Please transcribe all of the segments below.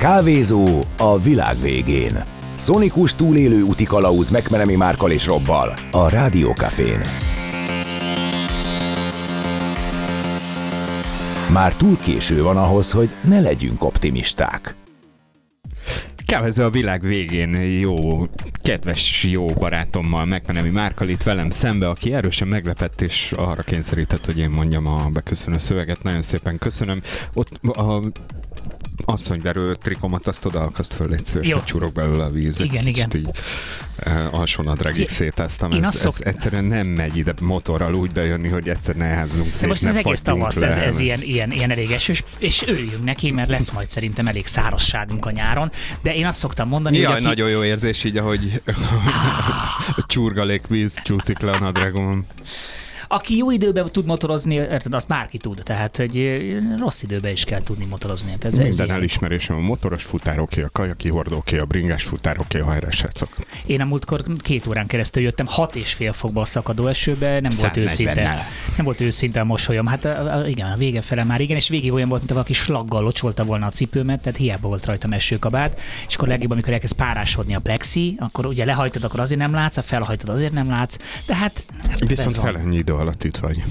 Kávézó a világ végén. Szonikus túlélő úti kalauz megmenemi Márkal és Robbal a Rádiókafén. Már túl késő van ahhoz, hogy ne legyünk optimisták. Kávézó a világ végén jó, kedves, jó barátommal, megmenemi Márkal itt velem szembe, aki erősen meglepett, és arra kényszerített, hogy én mondjam a beköszönő szöveget. Nagyon szépen köszönöm. Ott a asszonyverő trikomat azt odaakaszt föl, egy szíves, hogy csúrok belőle a víz. Igen, igen. Így, uh, alsónadrágig szétáztam. Ez, szok... ez, egyszerűen nem megy ide motorral úgy bejönni, hogy egyszer ne házzunk szét, most az egész tavasz, ez, ez ilyen, ilyen, ilyen elég esős, és örüljünk neki, mert lesz majd szerintem elég szárazságunk a nyáron, de én azt szoktam mondani, Jaj, hogy aki... nagyon jó érzés így, ahogy csurgalék víz csúszik le a nadrágomon aki jó időben tud motorozni, érted, azt bárki tud. Tehát, hogy rossz időben is kell tudni motorozni. Hát ez, Minden elismerésem a motoros futároké, a kajakihordóké, a bringás futároké, a hajrásrácok. Én a múltkor két órán keresztül jöttem, hat és fél fokba a szakadó esőbe, nem volt őszinte. Nem volt őszinte a mosolyom. Hát a, a, igen, a vége fele már igen, és végig olyan volt, mint valaki slaggal locsolta volna a cipőmet, tehát hiába volt rajtam esőkabát. És akkor legjobb, amikor elkezd párásodni a plexi, akkor ugye lehajtod, akkor azért nem látsz, a felhajtod, azért nem látsz. De hát. hát Viszont fel ennyi idő vagy.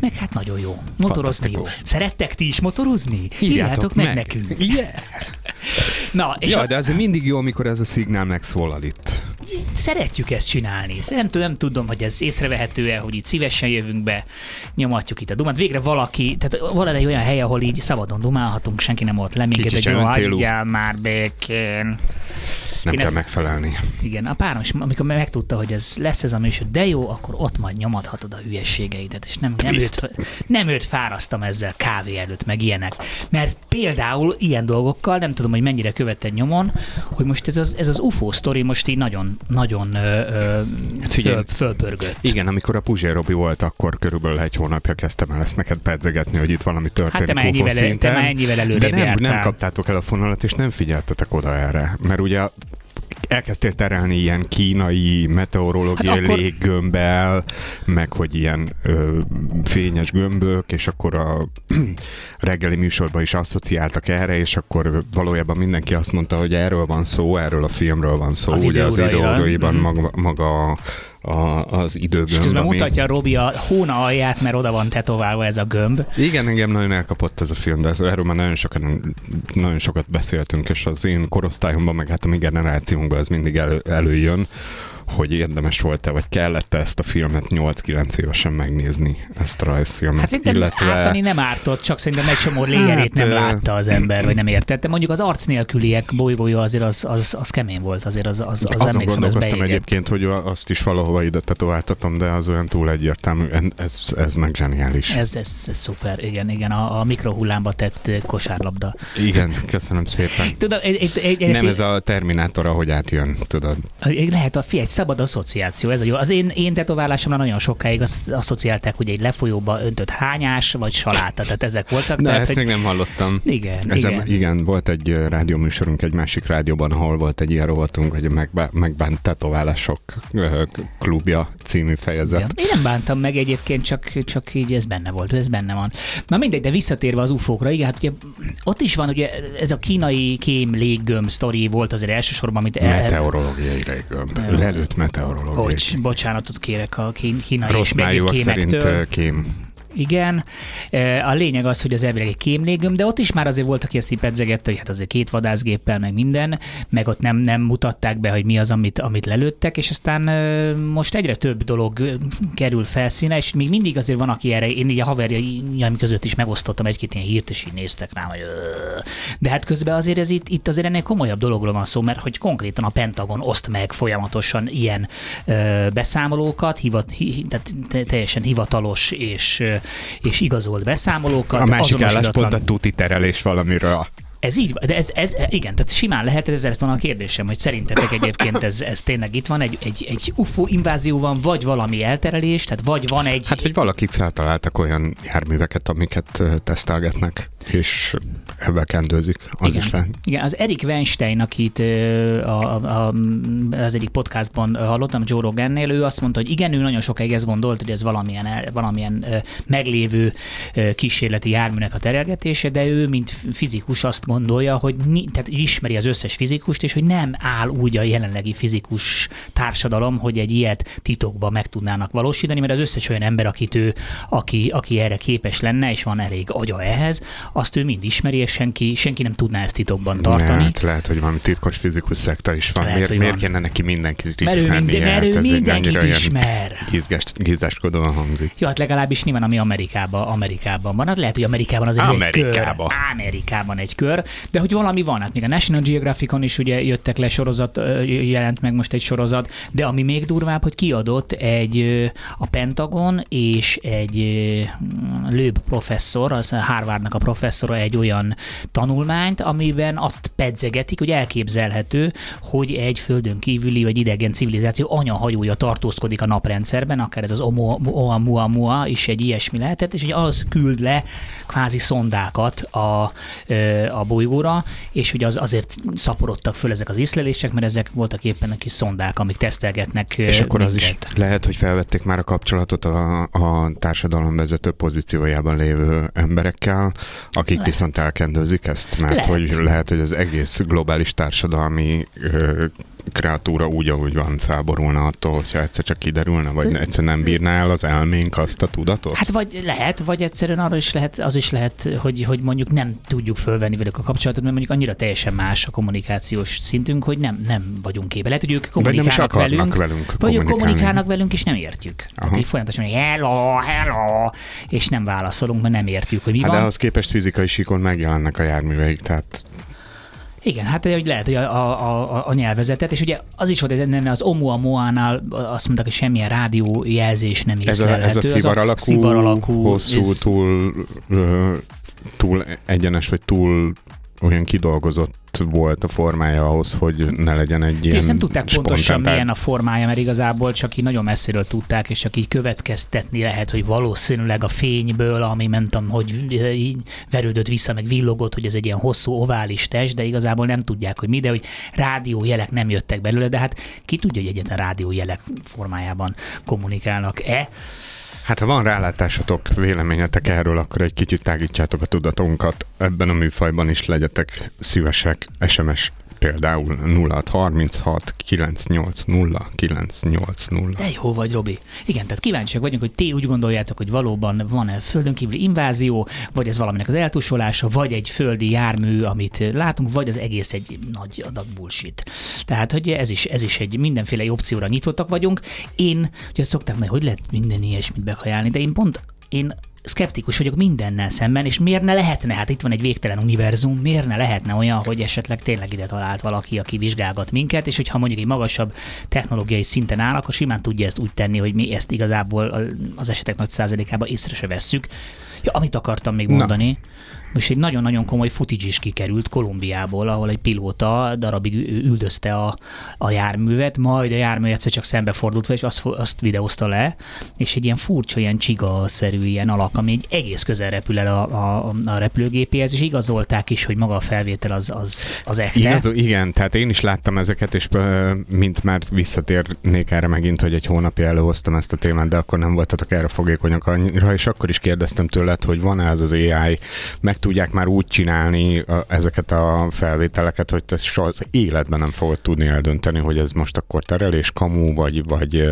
Meg hát nagyon jó. Motorozni jó. Szerettek ti is motorozni? Írjátok meg, meg nekünk. Yeah. Na, és ja, a... de ez mindig jó, amikor ez a szignál megszólal itt. Szeretjük ezt csinálni. Nem, nem tudom, hogy ez észrevehető-e, hogy itt szívesen jövünk be, nyomatjuk itt a dumát. Végre valaki, tehát van egy olyan hely, ahol így szabadon dumálhatunk, senki nem volt le minket, hogy hagyjál már békén. Nem Én kell ezt, megfelelni. Igen, a párom is, amikor megtudta, hogy ez lesz ez a műsor, de jó, akkor ott majd nyomadhatod a hülyeségeidet, és nem, nem, őt, nem őt fárasztam ezzel kávé előtt, meg ilyenek. Mert például ilyen dolgokkal, nem tudom, hogy mennyire követed nyomon, hogy most ez az, ez az UFO sztori most így nagyon, nagyon ö, ö, hát föl, fölpörgött. Igen, amikor a Puzsér Robi volt, akkor körülbelül egy hónapja kezdtem el ezt neked pedzegetni, hogy itt valami történik hát te UFO szinten. Te ennyivel de nem, nem kaptátok el a fonalat, és nem figyeltetek oda erre. Mert ugye elkezdtél terelni ilyen kínai meteorológiai hát akkor... léggömbbel, meg hogy ilyen ö, fényes gömbök, és akkor a reggeli műsorban is asszociáltak erre, és akkor valójában mindenki azt mondta, hogy erről van szó, erről a filmről van szó, az ugye az ideóróiban mm. maga, maga a, az időgömb. És közben ami... mutatja Robi a hóna alját, mert oda van tetoválva ez a gömb. Igen, engem nagyon elkapott ez a film, de erről már nagyon sokat, nagyon sokat beszéltünk, és az én korosztályomban, meg hát a mi generációnkban ez mindig elő, előjön, hogy érdemes volt-e, vagy kellett-e ezt a filmet 8-9 évesen megnézni, ezt a rajzfilmet. Hát szerintem illetve... ártani nem ártott, csak szerintem egy csomó légerét hát, nem látta az ember, vagy nem értette. Mondjuk az arc nélküliek bolygója azért az, az, az kemény volt, azért az, az, az Azon gondolkoztam egyébként, hogy azt is valahova ide tetováltatom, de az olyan túl egyértelmű, ez, ez meg zseniális. Ez, ez, ez szuper, igen, igen, a, a mikrohullámba tett kosárlabda. Igen, köszönöm szépen. Tudod, egy, egy, egy, nem ez a Terminátor, ahogy átjön, tudod. Lehet, a fi, egy szabad asszociáció, ez a jó. Az én, én tetoválásomra nagyon sokáig azt asszociálták, hogy egy lefolyóba öntött hányás, vagy saláta, tehát ezek voltak. De tehát, ezt hogy... még nem hallottam. Igen, Ezen, igen. igen. volt egy rádióműsorunk egy másik rádióban, ahol volt egy ilyen rovatunk, hogy megbá, megbánt tetoválások klubja című fejezet. Igen. Én nem bántam meg egyébként, csak, csak így ez benne volt, ez benne van. Na mindegy, de visszatérve az ufókra, igen, hát ugye ott is van ugye ez a kínai kém léggömb sztori volt azért elsősorban, amit el... Meteorológiai léggömb. Lelőtt meteorológiai. Bocs, bocsánatot kérek a kínai Rossz és kémektől. szerint kém igen. A lényeg az, hogy az elvileg egy kémlégöm, de ott is már azért volt, aki ezt így pedzegette, hogy hát azért két vadászgéppel, meg minden, meg ott nem, nem mutatták be, hogy mi az, amit, amit lelőttek, és aztán most egyre több dolog kerül felszíne, és még mindig azért van, aki erre, én így a haverjaim között is megosztottam egy-két ilyen hírt, és így néztek rám, hogy de hát közben azért ez itt, itt azért ennél komolyabb dologról van szó, mert hogy konkrétan a Pentagon oszt meg folyamatosan ilyen ö, beszámolókat, hivat, hi, tehát teljesen hivatalos és és igazolt beszámolókat. A másik álláspont a tuti terelés valamiről. Ez így, de ez, ez, igen, tehát simán lehet, ezért van a kérdésem, hogy szerintetek egyébként ez, ez tényleg itt van, egy, egy, egy UFO invázió van, vagy valami elterelés, tehát vagy van egy... Hát, hogy valaki feltaláltak olyan járműveket, amiket tesztelgetnek, és ebben kendőzik. Az igen. is lehet. Igen, az Erik Weinstein, akit a, a, a, az egyik podcastban hallottam, Joe Rogannél, ő azt mondta, hogy igen, ő nagyon sokáig ezt gondolt, hogy ez valamilyen, valamilyen meglévő kísérleti járműnek a terelgetése, de ő, mint fizikus azt gondolja, hogy tehát ismeri az összes fizikust, és hogy nem áll úgy a jelenlegi fizikus társadalom, hogy egy ilyet titokban meg tudnának valósítani, mert az összes olyan ember, akit ő, aki, aki erre képes lenne, és van elég agya ehhez, azt ő mind ismeri, és senki, senki nem tudná ezt titokban tartani. Lehet, lehet hogy valami titkos fizikus szekta is van. Lehet, miért, miért van. kéne neki mindenkit mert ismerni? Minden, mert ő mindenkit ismer. Gizgáskodóan hangzik. Jó, hát legalábbis nyilván, ami Amerikában, Amerikában van. Hát lehet, hogy Amerikában az egy kör. Amerikában egy kör. De hogy valami van, hát még a National Geographicon is ugye jöttek le sorozat, jelent meg most egy sorozat, de ami még durvább, hogy kiadott egy a Pentagon és egy Lőb professzor, az Harvardnak a professzora egy olyan tanulmányt, amiben azt pedzegetik, hogy elképzelhető, hogy egy földön kívüli vagy idegen civilizáció anyahajója tartózkodik a naprendszerben, akár ez az Oumuamua is egy ilyesmi lehetett, és hogy az küld le kvázi szondákat a, a bolygóra, és hogy az azért szaporodtak föl ezek az észlelések, mert ezek voltak éppen a kis szondák, amik tesztelgetnek És minket. akkor az is lehet, hogy felvették már a kapcsolatot a, a társadalomvezető pozíciójában lévő emberekkel, akik lehet. viszont elkendőzik ezt, mert lehet. hogy lehet, hogy az egész globális társadalmi ö, kreatúra úgy, ahogy van, felborulna attól, hogyha egyszer csak kiderülne, vagy egyszer nem bírná el az elménk azt a tudatot? Hát vagy lehet, vagy egyszerűen arra is lehet, az is lehet, hogy, hogy mondjuk nem tudjuk fölvenni velük a kapcsolatot, mert mondjuk annyira teljesen más a kommunikációs szintünk, hogy nem, nem vagyunk képbe. Lehet, hogy ők kommunikálnak velünk, velünk vagy ők kommunikálnak velünk, és nem értjük. Aha. Tehát így folyamatosan, hogy hello, hello, és nem válaszolunk, mert nem értjük, hogy mi hát van. De ahhoz képest fizikai síkon megjelennek a járműveik, tehát igen, hát hogy lehet, hogy a, a, a, a nyelvezetet, és ugye az is volt, hogy az Oumuamua-nál azt mondták, hogy semmilyen rádiójelzés nem. Ez a, ez a szivar alakú, szivar alakú hosszú, ez... túl, túl egyenes, vagy túl olyan kidolgozott volt a formája ahhoz, hogy ne legyen egy ilyen És nem tudták pontosan milyen a formája, mert igazából csak így nagyon messziről tudták, és csak így következtetni lehet, hogy valószínűleg a fényből, ami mentem, hogy így verődött vissza, meg villogott, hogy ez egy ilyen hosszú ovális test, de igazából nem tudják, hogy mi, de hogy rádiójelek nem jöttek belőle, de hát ki tudja, hogy egyetlen rádiójelek formájában kommunikálnak-e. Hát ha van rálátásatok, véleményetek erről, akkor egy kicsit tágítsátok a tudatunkat. Ebben a műfajban is legyetek szívesek, SMS például 0636 980 980. De jó vagy, Robi. Igen, tehát kíváncsiak vagyunk, hogy ti úgy gondoljátok, hogy valóban van-e földön kívüli invázió, vagy ez valaminek az eltusolása, vagy egy földi jármű, amit látunk, vagy az egész egy nagy adag bullshit. Tehát, hogy ez is, ez is egy mindenféle opcióra nyitottak vagyunk. Én, ugye szokták meg, hogy lehet minden ilyesmit bekajálni, de én pont én szkeptikus vagyok mindennel szemben, és miért ne lehetne, hát itt van egy végtelen univerzum, miért ne lehetne olyan, hogy esetleg tényleg ide talált valaki, aki vizsgálgat minket, és hogyha mondjuk egy magasabb technológiai szinten áll, akkor simán tudja ezt úgy tenni, hogy mi ezt igazából az esetek nagy százalékában észre se vesszük. Ja, amit akartam még mondani. Na most egy nagyon-nagyon komoly footage is kikerült Kolumbiából, ahol egy pilóta darabig üldözte a, a járművet, majd a jármű egyszer csak szembefordult és azt, azt videózta le, és egy ilyen furcsa, ilyen csiga-szerű ilyen alak, ami egy egész közel repül el a, a, a repülőgépéhez, és igazolták is, hogy maga a felvétel az, az, az echte. Igaz, igen, tehát én is láttam ezeket, és mint már visszatérnék erre megint, hogy egy hónapja előhoztam ezt a témát, de akkor nem voltatok erre fogékonyak annyira, és akkor is kérdeztem tőled, hogy van-e ez az AI, meg tudják már úgy csinálni ezeket a felvételeket, hogy te soha az életben nem fogod tudni eldönteni, hogy ez most akkor terelés, kamu, vagy, vagy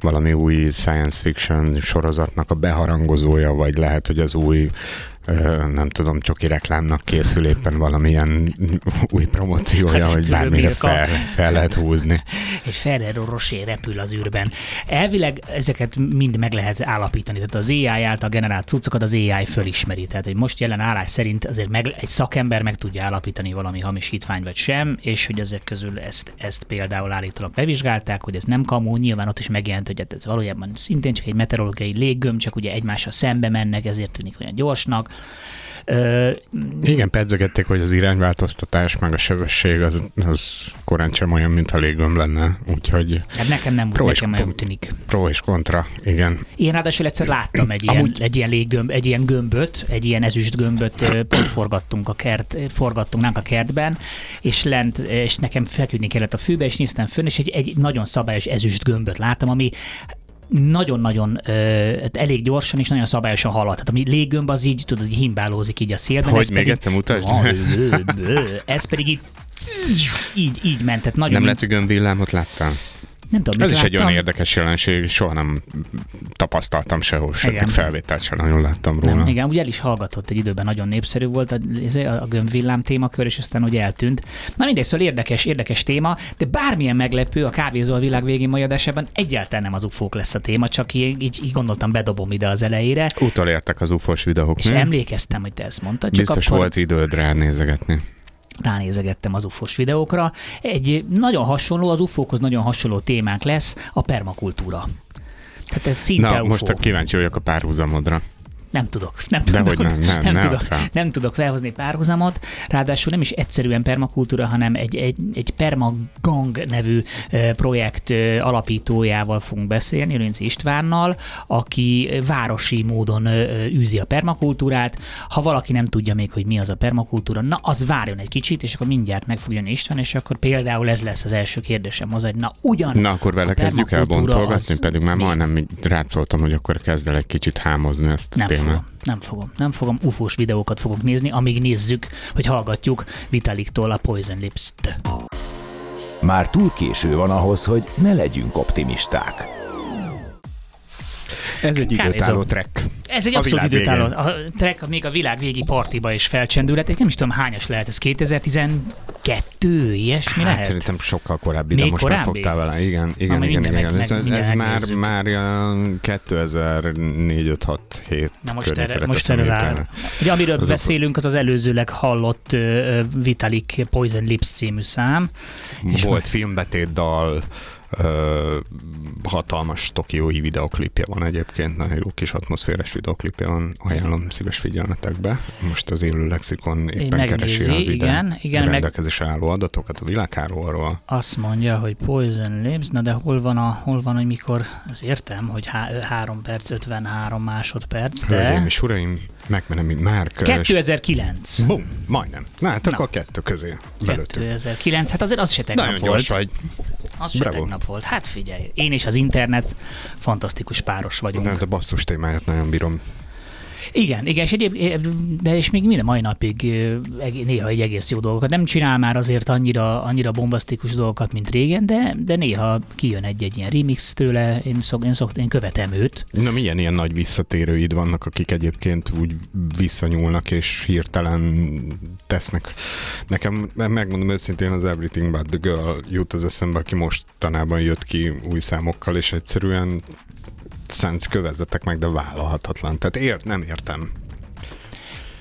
valami új science fiction sorozatnak a beharangozója, vagy lehet, hogy az új nem tudom, csoki reklámnak készül éppen valamilyen új promóciója, hogy bármire fel, fel lehet húzni. És Ferrero Rocher repül az űrben. Elvileg ezeket mind meg lehet állapítani. Tehát az AI által generált cuccokat az AI fölismeri. Tehát egy most jelen állás szerint azért meg, egy szakember meg tudja állapítani valami hamisítvány vagy sem, és hogy ezek közül ezt, ezt például állítólag bevizsgálták, hogy ez nem kamó, nyilván ott is megjelent, hogy hát ez valójában szintén csak egy meteorológiai léggömb, csak ugye egymással szembe mennek, ezért tűnik olyan gyorsnak. Uh, Igen, pedzegették, hogy az irányváltoztatás meg a sebesség az, az korán sem olyan, mint a légöm lenne, úgyhogy... Hát nekem nem pro nekem és, tűnik. Pro és kontra, igen. Én ráadásul egyszer láttam egy ilyen, Amúgy... egy ilyen léggömb, egy ilyen gömböt, egy ilyen ezüst gömböt, pont forgattunk a kert, forgattunk a kertben, és lent, és nekem feküdni kellett a fűbe, és néztem fönn, és egy, egy nagyon szabályos ezüst gömböt láttam, ami nagyon-nagyon hát elég gyorsan és nagyon szabályosan halad. Tehát ami léggömb az így, tudod, így himbálózik így a szélben. Hogy még pedig, egyszer mutasd? Ez pedig így így, így ment. Tehát nagyon nem lehet, hogy gömbvillámot láttál? Nem tudom, Ez is láttam. egy olyan érdekes jelenség, soha nem tapasztaltam sehol, semmi felvételt sem nagyon láttam róla. Nem, igen, ugye el is hallgatott egy időben, nagyon népszerű volt a, a gömbvillám témakör, és aztán ugye eltűnt. Na mindegy, szóval érdekes, érdekes téma, de bármilyen meglepő a kávézó a világ végén mai adásában egyáltalán nem az ufók lesz a téma, csak így, így, így gondoltam bedobom ide az elejére. Utolértek az ufós videók, És mi? emlékeztem, hogy te ezt mondtad. Csak Biztos akkor... volt időd rá nézegetni ránézegettem az ufos videókra. Egy nagyon hasonló, az ufókhoz nagyon hasonló témánk lesz a permakultúra. Tehát ez szinte Na, UFO. most kíváncsi vagyok a párhuzamodra. Nem tudok. Nem tudok, hogy nem, nem, nem, nem, tudok, nem tudok felhozni párhuzamot. Ráadásul nem is egyszerűen permakultúra, hanem egy, egy, egy permagang nevű projekt alapítójával fogunk beszélni, Lőnc Istvánnal, aki városi módon űzi a permakultúrát. Ha valaki nem tudja még, hogy mi az a permakultúra, na az várjon egy kicsit, és akkor mindjárt meg fog jönni István, és akkor például ez lesz az első kérdésem hozzá, hogy na ugyan. Na akkor vele kezdjük el boncolgatni, pedig már mi? majdnem rátszoltam, hogy akkor kezd el egy kicsit hámozni ezt nem fogom, nem fogom, nem fogom. Ufós videókat fogok nézni, amíg nézzük, hogy hallgatjuk Vitaliktól a Poison Lips-t. Már túl késő van ahhoz, hogy ne legyünk optimisták. Ez egy időtálló track. Ez egy abszolút időtálló. A track még a világ végi partiba is felcsendülhet. Nem is tudom hányas lehet ez. 2012, ilyesmi hát, lehet? szerintem sokkal korábbi, Még de most korábbi? megfogtál vele. Igen, igen, Na, igen. igen, igen. Meg, ez, ez már, már 2004 5 6 7 Na most erre, most erre rá. Ugye, amiről az beszélünk, az az előzőleg hallott uh, Vitalik Poison Lips című szám. Volt filmbetét dal, Ö, hatalmas tokiói videoklipje van egyébként, nagyon jó kis atmoszféres videoklipje van, ajánlom szíves figyelmetekbe. Most az élő lexikon éppen keresi az ide igen, igen, rendelkezésre álló adatokat a világháróról. Azt mondja, hogy Poison Lips, na de hol van, a, hol van, hogy mikor, az értem, hogy há, 3 perc, 53 másodperc, de... Hölgyeim és uraim, megmenem, már 2009. Bum, majdnem. Na, hát akkor a kettő közé belőttük. 2009, hát azért az se tegnap Nagyon volt. gyors vagy. Az se tegnap volt. Hát figyelj, én és az internet fantasztikus páros vagyunk. De, de basszus témáját nagyon bírom. Igen, igen, és egyéb, de és még minden mai napig néha egy egész jó dolgokat. Nem csinál már azért annyira, annyira bombasztikus dolgokat, mint régen, de, de néha kijön egy-egy ilyen remix tőle, én, szok, én, szok, én követem őt. Na milyen ilyen nagy visszatérőid vannak, akik egyébként úgy visszanyúlnak és hirtelen tesznek. Nekem megmondom őszintén az Everything But The Girl jut az eszembe, aki mostanában jött ki új számokkal, és egyszerűen szent kövezzetek meg, de vállalhatatlan. Tehát ért, nem értem.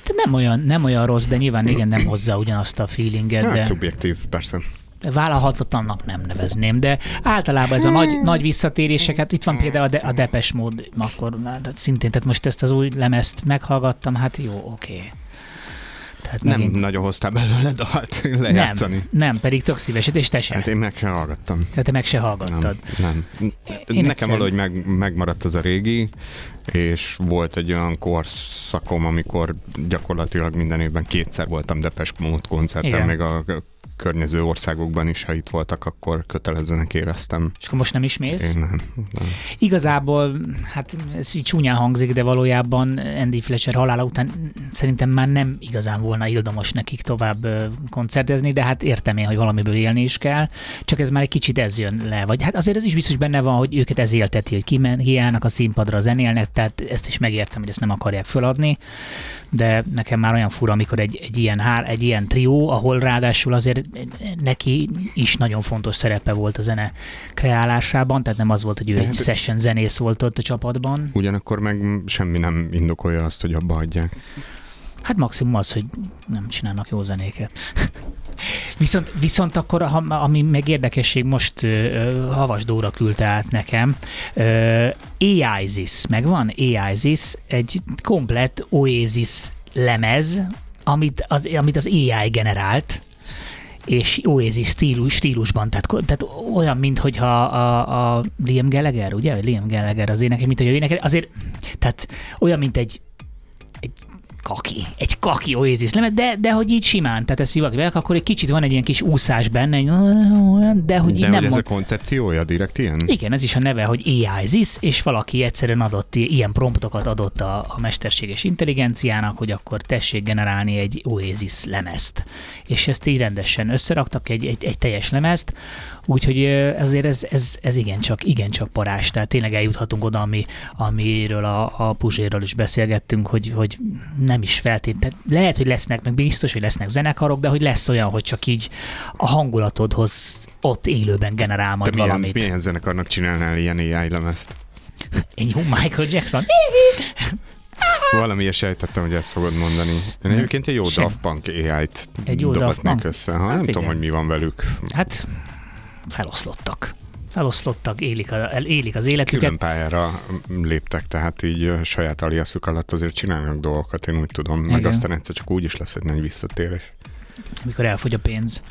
De nem olyan, nem olyan rossz, de nyilván igen, nem hozza ugyanazt a feelinget. Hát, de... szubjektív, persze vállalhatatlannak nem nevezném, de általában ez a nagy, nagy visszatéréseket, itt van például a, de, a Depes mód, akkor hát szintén, tehát most ezt az új lemezt meghallgattam, hát jó, oké. Okay. Tehát nem megint... nagyon hoztál belőle dalt lejátszani. Nem, nem, pedig tök szíveset, és te sem. Hát én meg se hallgattam. Tehát te meg se hallgattad. Nem, nem. Én Nekem egyszer... valahogy meg, megmaradt az a régi, és volt egy olyan korszakom, amikor gyakorlatilag minden évben kétszer voltam Depes Mód koncerten, Igen. még a környező országokban is, ha itt voltak, akkor kötelezőnek éreztem. És akkor most nem ismész? Én nem, nem. Igazából, hát ez így csúnyán hangzik, de valójában Andy Fletcher halála után szerintem már nem igazán volna ildomos nekik tovább koncertezni, de hát értem én, hogy valamiből élni is kell, csak ez már egy kicsit ez jön le. Vagy hát azért ez is biztos benne van, hogy őket ez élteti, hogy kiállnak a színpadra, zenélnek, tehát ezt is megértem, hogy ezt nem akarják föladni, de nekem már olyan fura, amikor egy, egy, ilyen, hár, egy ilyen trió, ahol ráadásul azért neki is nagyon fontos szerepe volt a zene kreálásában, tehát nem az volt, hogy ő egy hát, session zenész volt ott a csapatban. Ugyanakkor meg semmi nem indokolja azt, hogy abba adják. Hát maximum az, hogy nem csinálnak jó zenéket. Viszont, viszont akkor, ha, ami meg érdekesség, most uh, Havas Dóra küldte át nekem, uh, AISIS, megvan? AISIS, egy komplett Oasis lemez, amit az, amit az AI generált, és Oasis stílus, stílusban, tehát, tehát olyan, mintha a, a Liam Gallagher, ugye? Liam Gallagher az énekes, mint hogy ő énekel, azért, tehát olyan, mint egy, egy kaki, egy kaki Oasis lemez, de, de hogy így simán, tehát ezt valaki velek, akkor egy kicsit van egy ilyen kis úszás benne, egy, de hogy így de nem hogy ez mond... a koncepciója direkt ilyen? Igen, ez is a neve, hogy AISIS, és valaki egyszerűen adott ilyen promptokat adott a, a mesterséges intelligenciának, hogy akkor tessék generálni egy Oasis lemezt. És ezt így rendesen összeraktak, egy, egy, egy teljes lemezt, úgyhogy ezért ez, ez, ez igencsak, igencsak parás. Tehát tényleg eljuthatunk oda, ami, amiről a, a Puzséről is beszélgettünk, hogy, hogy nem is feltétlenül. Lehet, hogy lesznek, meg biztos, hogy lesznek zenekarok, de hogy lesz olyan, hogy csak így a hangulatodhoz ott élőben generál Te majd milyen, valamit. milyen zenekarnak csinálnál ilyen AI lemezt? Egy jó Michael Jackson. Valami sejtettem, hogy ezt fogod mondani. Én egyébként egy jó Sem. Daft Punk AI-t Egy jó dobatnék össze. Ha, Hát nem tudom, igen. hogy mi van velük. Hát feloszlottak. Feloszlottak, élik, a, élik az életüket. Külön pályára léptek, tehát így saját aliaszuk alatt azért csinálnak dolgokat, én úgy tudom. Meg Igen. aztán egyszer csak úgy is lesz egy nagy visszatérés. amikor elfogy a pénz.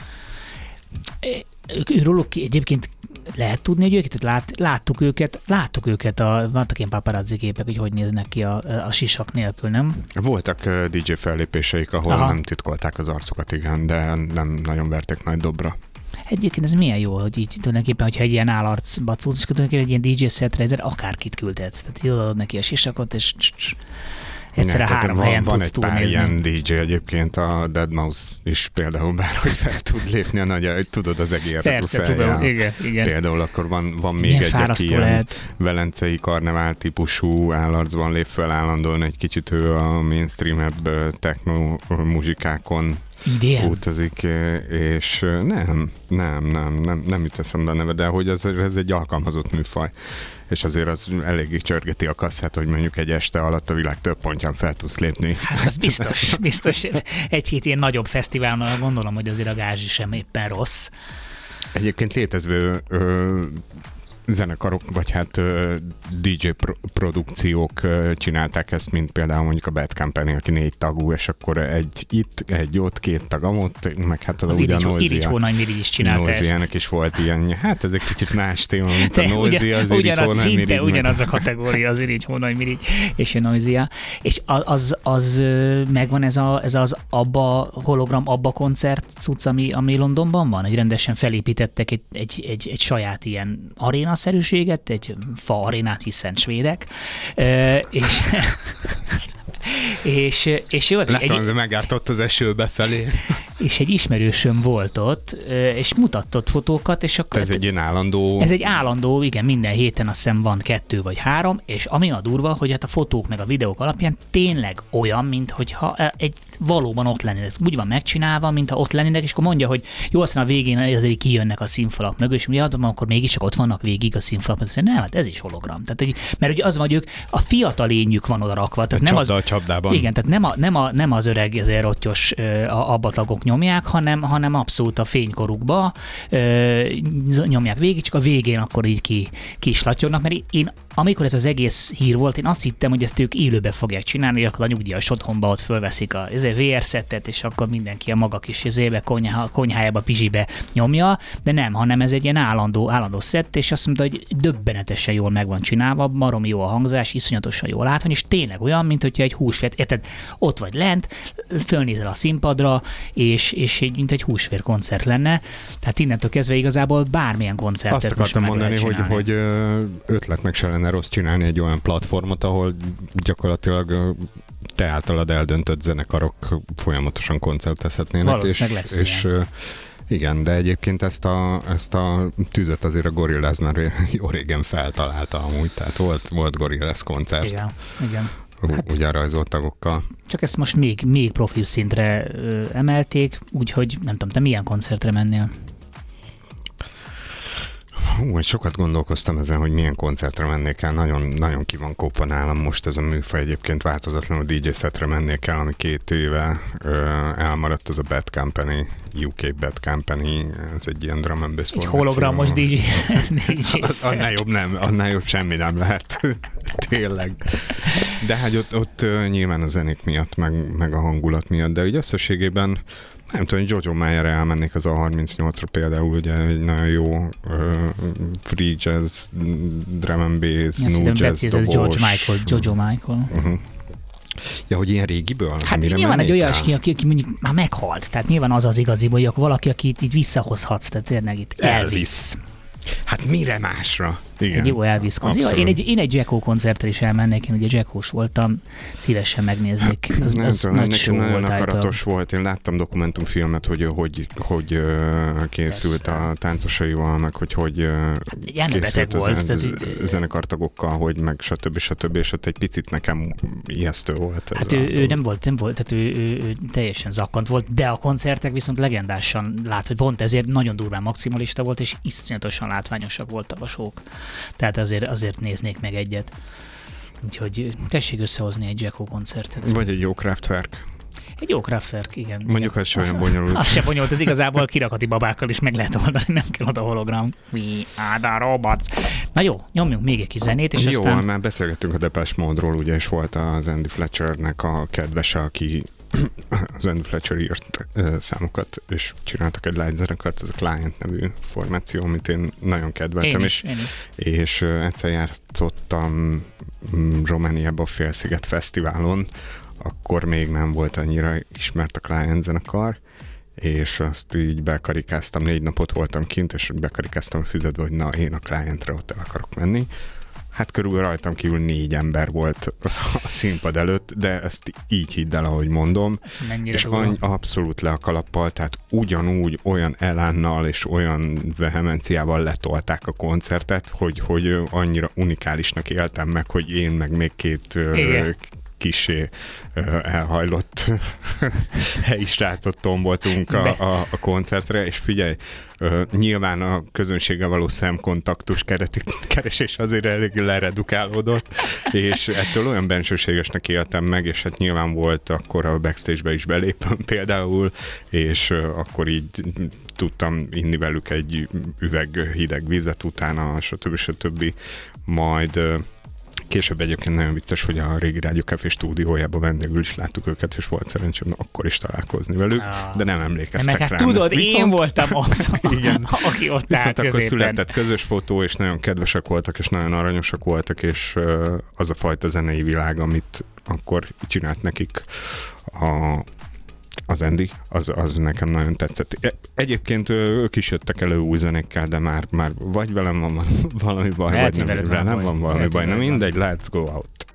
Ők, róluk egyébként lehet tudni, hogy őket, tehát lát, láttuk őket, láttuk őket, a, vannak ilyen paparazzi képek, hogy hogy néznek ki a, a sisak nélkül, nem? Voltak DJ fellépéseik, ahol Aha. Nem titkolták az arcokat, igen, de nem nagyon verték nagy dobra. Egyébként ez milyen jó, hogy így tulajdonképpen, hogyha egy ilyen állarc bacúz, és tulajdonképpen egy ilyen DJ szetre ezzel akárkit küldhetsz. Tehát így odaadod neki a sisakot, és cs- cs- egyszerre tehát három van, helyen van tudsz egy pár ilyen DJ egyébként, a Dead Mouse is például bár, hogy fel tud lépni a nagy, tudod az egér Persze, tudom, igen, igen. Például akkor van, van még Milyen egy, aki ilyen lehet. velencei karnevál típusú állarcban lép fel állandóan, egy kicsit ő a mainstream-ebb techno muzsikákon Idén? utazik, és nem, nem, nem, nem, nem jut eszembe a neve, de hogy ez, ez egy alkalmazott műfaj és azért az eléggé csörgeti a kasszát, hogy mondjuk egy este alatt a világ több pontján fel tudsz lépni. Hát az biztos, biztos. Egy-két ilyen nagyobb fesztiválon gondolom, hogy azért a gázsi sem éppen rossz. Egyébként létező ö, zenekarok, vagy hát DJ pro- produkciók csinálták ezt, mint például mondjuk a Bad Company, aki négy tagú, és akkor egy itt, egy ott, két tag amott, meg hát az, Az ugye a Irigy, Irigy Noisia. Hónany Mirigy is csinálta ezt. Noisia-nek is volt ilyen, hát ez egy kicsit más téma, mint a De Noisia, az Irigy ugyanaz, szinte Mirigy, ugyanaz a kategória, az Irigy Hónany Mirigy és a Noisia. És az, az, az megvan ez, a, ez az abba hologram abba koncert cucc, ami, ami Londonban van? Egy rendesen felépítettek egy, egy, egy, egy saját ilyen arénaszerűséget, egy fa arénát, hiszen svédek. És, és, és jó, Látom, egy, megártott az eső befelé. És egy ismerősöm volt ott, és mutatott fotókat, és akkor Ez egy ilyen állandó... ez egy állandó, igen, minden héten azt hiszem van kettő vagy három, és ami a durva, hogy hát a fotók meg a videók alapján tényleg olyan, mint hogyha egy valóban ott lennének. Úgy van megcsinálva, mintha ott lennének, és akkor mondja, hogy jó, aztán a végén azért kijönnek a színfalak mögül, és mi adom, akkor mégis csak ott vannak végig a színfalak. Mondja, Nem, hát ez is hologram. Tehát, hogy, mert ugye az vagy ők, a fiatal lényük van oda rakva. Tehát nem az, csapda a csapdában. igen, tehát nem, a, nem, a, nem az öreg ezért rottyos ö, a abbatagok nyomják, hanem, hanem abszolút a fénykorukba ö, nyomják végig, csak a végén akkor így ki, ki is latyognak, mert én amikor ez az egész hír volt, én azt hittem, hogy ezt ők élőbe fogják csinálni, akkor a nyugdíjas otthonba ott fölveszik a ezért VR szettet, és akkor mindenki a maga kis izébe, konyhá, konyhájába, pizsibe nyomja, de nem, hanem ez egy ilyen állandó, állandó szett, és azt mondta, hogy döbbenetesen jól meg van csinálva, marom jó a hangzás, iszonyatosan jól látni, és tényleg olyan, mint hogyha egy húsvét, érted, ott vagy lent, fölnézel a színpadra, és, és egy, mint egy húsvér koncert lenne, tehát innentől kezdve igazából bármilyen koncertet Azt akartam mondani, hogy, hogy ötletnek se lenne rossz csinálni egy olyan platformot, ahol gyakorlatilag te általad eldöntött zenekarok folyamatosan koncertezhetnének. És, lesz és igen, de egyébként ezt a, ezt a tüzet azért a Gorillaz már jó régen feltalálta amúgy, tehát volt, volt Gorillaz koncert, Igen, igen. hát, ugye rajzolt tagokkal. Csak ezt most még, még profi szintre ö, emelték, úgyhogy nem tudom, te milyen koncertre mennél? Hú, sokat gondolkoztam ezen, hogy milyen koncertre mennék el. Nagyon, nagyon ki van kopva nálam most ez a műfaj. Egyébként változatlanul DJ setre mennék el, ami két éve ö, elmaradt, az a Bad Company, UK Bad Company, ez egy ilyen drum and bass Egy hologramos DJ. DJ annál jobb nem, annál jobb semmi nem lehet. Tényleg. De hát ott, ott nyilván a zenék miatt, meg, meg a hangulat miatt, de úgy összességében nem tudom, hogy Jojo Mayer elmennék az a 38-ra például, ugye egy nagyon jó ö, free jazz, drum and bass, nu hiszem, jazz dobos. George Michael, Jojo Michael. Uh-huh. Ja, hogy ilyen régiből? Hát nyilván egy olyan, aki, aki mondjuk már meghalt. Tehát nyilván az az igazi, hogy valaki, akit itt visszahozhatsz. Tehát tényleg itt Elvis. Elvis. Hát mire másra? Igen. Egy jó Elvis koncert. Én egy, én egy Jacko koncertre is elmennék, én ugye Jackos voltam, szívesen megnéznék. Az, nem az tudom, nagy nekem nagyon volt akaratos által. volt. Én láttam dokumentumfilmet, hogy hogy, hogy uh, készült Persze. a táncosaival, meg hogy hogy uh, készült a volt, zen- zenekartagokkal, hogy meg stb. stb. És ott egy picit nekem ijesztő volt. Hát ő, ő, nem volt, nem volt, tehát ő, ő, ő, teljesen zakkant volt, de a koncertek viszont legendásan lát, hogy pont ezért nagyon durván maximalista volt, és iszonyatosan látványosak voltak a sók. Tehát azért, azért néznék meg egyet. Úgyhogy tessék összehozni egy Jacko koncertet. Vagy egy jó Kraftwerk. Egy jó Kraftwerk, igen. Mondjuk az se olyan bonyolult. Az se bonyolult, ez igazából kirakati babákkal is meg lehet oldani, nem kell oda hologram. We are the robots. Na jó, nyomjunk még egy kis zenét, és jó, aztán... már beszélgettünk a Depeche Mode-ról, ugye, és volt az Andy Fletchernek a kedvese, aki az Andy Fletcher írt számokat, és csináltak egy live zenekart, ez a Client nevű formáció, amit én nagyon kedveltem, én is, és, én is. és egyszer játszottam mm, Romániában a Félsziget Fesztiválon, akkor még nem volt annyira ismert a Client zenekar, és azt így bekarikáztam, négy napot voltam kint, és bekarikáztam a füzetbe, hogy na, én a clientre ott el akarok menni, hát körül rajtam kívül négy ember volt a színpad előtt, de ezt így hidd el, ahogy mondom. Mennyire és annyi, abszolút le a kalappal, tehát ugyanúgy olyan elánnal és olyan vehemenciával letolták a koncertet, hogy, hogy annyira unikálisnak éltem meg, hogy én meg még két Igen kisé elhajlott helyi srácot tomboltunk a, a, a koncertre, és figyelj, nyilván a közönséggel való szemkontaktus keresés azért elég leredukálódott, és ettől olyan bensőségesnek éltem meg, és hát nyilván volt akkor a backstage-be is belépőm például, és akkor így tudtam inni velük egy üveg hideg vizet utána, stb. stb. Majd Később egyébként nagyon vicces, hogy a régi Rádió Café stúdiójában vendégül is láttuk őket, és volt szerencsém akkor is találkozni velük, ah. de nem emlékeztek rám. tudod, Viszont... én voltam az, igen. aki ott Viszont akkor született közös fotó, és nagyon kedvesek voltak, és nagyon aranyosak voltak, és az a fajta zenei világ, amit akkor csinált nekik a, az Andy, az, az nekem nagyon tetszett. E, egyébként ők is jöttek elő új zenékkel, de már, már vagy velem van valami baj, Lehet, vagy nem, velem van valami baj. Na mindegy, let's go out.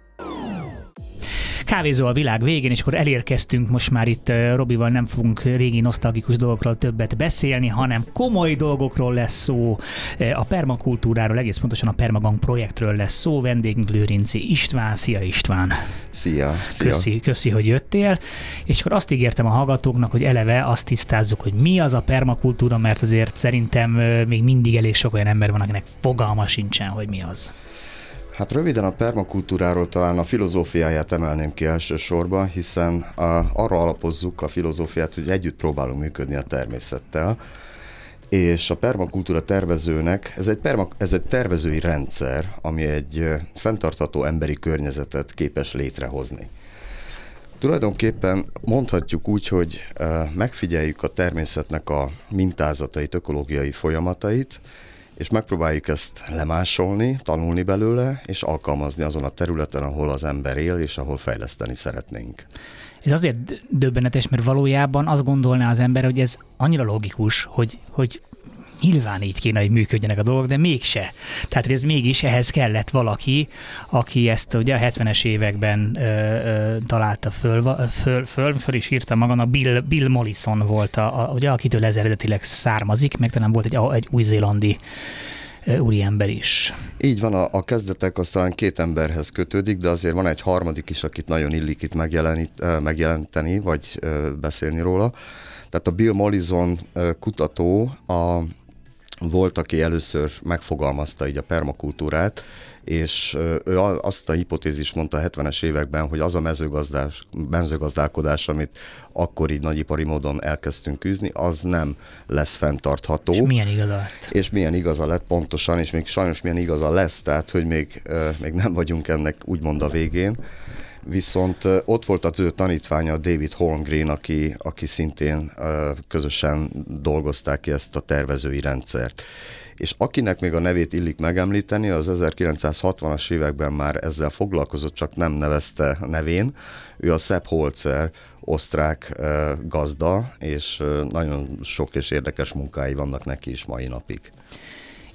Kávézó a világ végén, és akkor elérkeztünk, most már itt Robival nem fogunk régi nosztalgikus dolgokról többet beszélni, hanem komoly dolgokról lesz szó, a permakultúráról, egész pontosan a Permagang projektről lesz szó, vendégünk Lőrinci István. Szia István! Szia! szia. Köszi, köszi, hogy jöttél. És akkor azt ígértem a hallgatóknak, hogy eleve azt tisztázzuk, hogy mi az a permakultúra, mert azért szerintem még mindig elég sok olyan ember van, akinek fogalma sincsen, hogy mi az. Hát röviden a permakultúráról talán a filozófiáját emelném ki elsősorban, hiszen a, arra alapozzuk a filozófiát, hogy együtt próbálunk működni a természettel, és a permakultúra tervezőnek, ez egy, perma, ez egy tervezői rendszer, ami egy fenntartható emberi környezetet képes létrehozni. Tulajdonképpen mondhatjuk úgy, hogy megfigyeljük a természetnek a mintázatait, ökológiai folyamatait, és megpróbáljuk ezt lemásolni, tanulni belőle, és alkalmazni azon a területen, ahol az ember él, és ahol fejleszteni szeretnénk. Ez azért döbbenetes, mert valójában azt gondolná az ember, hogy ez annyira logikus, hogy, hogy nyilván így kéne, hogy működjenek a dolgok, de mégse. Tehát, ez mégis ehhez kellett valaki, aki ezt ugye a 70-es években ö, ö, találta föl, föl, föl, föl is írta magának, Bill, Bill Mollison volt, a, a, ugye, akitől ez eredetileg származik, meg talán volt egy, egy új-zélandi úriember is. Így van, a, a kezdetek az talán két emberhez kötődik, de azért van egy harmadik is, akit nagyon illik itt megjelenteni, vagy beszélni róla. Tehát a Bill Mollison kutató a volt, aki először megfogalmazta így a permakultúrát, és ő azt a hipotézis mondta a 70-es években, hogy az a mezőgazdás, mezőgazdálkodás, amit akkor így nagyipari módon elkezdtünk űzni, az nem lesz fenntartható. És milyen igaza lett? És milyen igaza lett pontosan, és még sajnos milyen igaza lesz, tehát hogy még, még nem vagyunk ennek úgymond a végén viszont ott volt az ő tanítványa David Holmgren, aki, aki szintén közösen dolgozták ki ezt a tervezői rendszert és akinek még a nevét illik megemlíteni, az 1960-as években már ezzel foglalkozott, csak nem nevezte nevén. Ő a Sepp Holzer, osztrák gazda, és nagyon sok és érdekes munkái vannak neki is mai napig.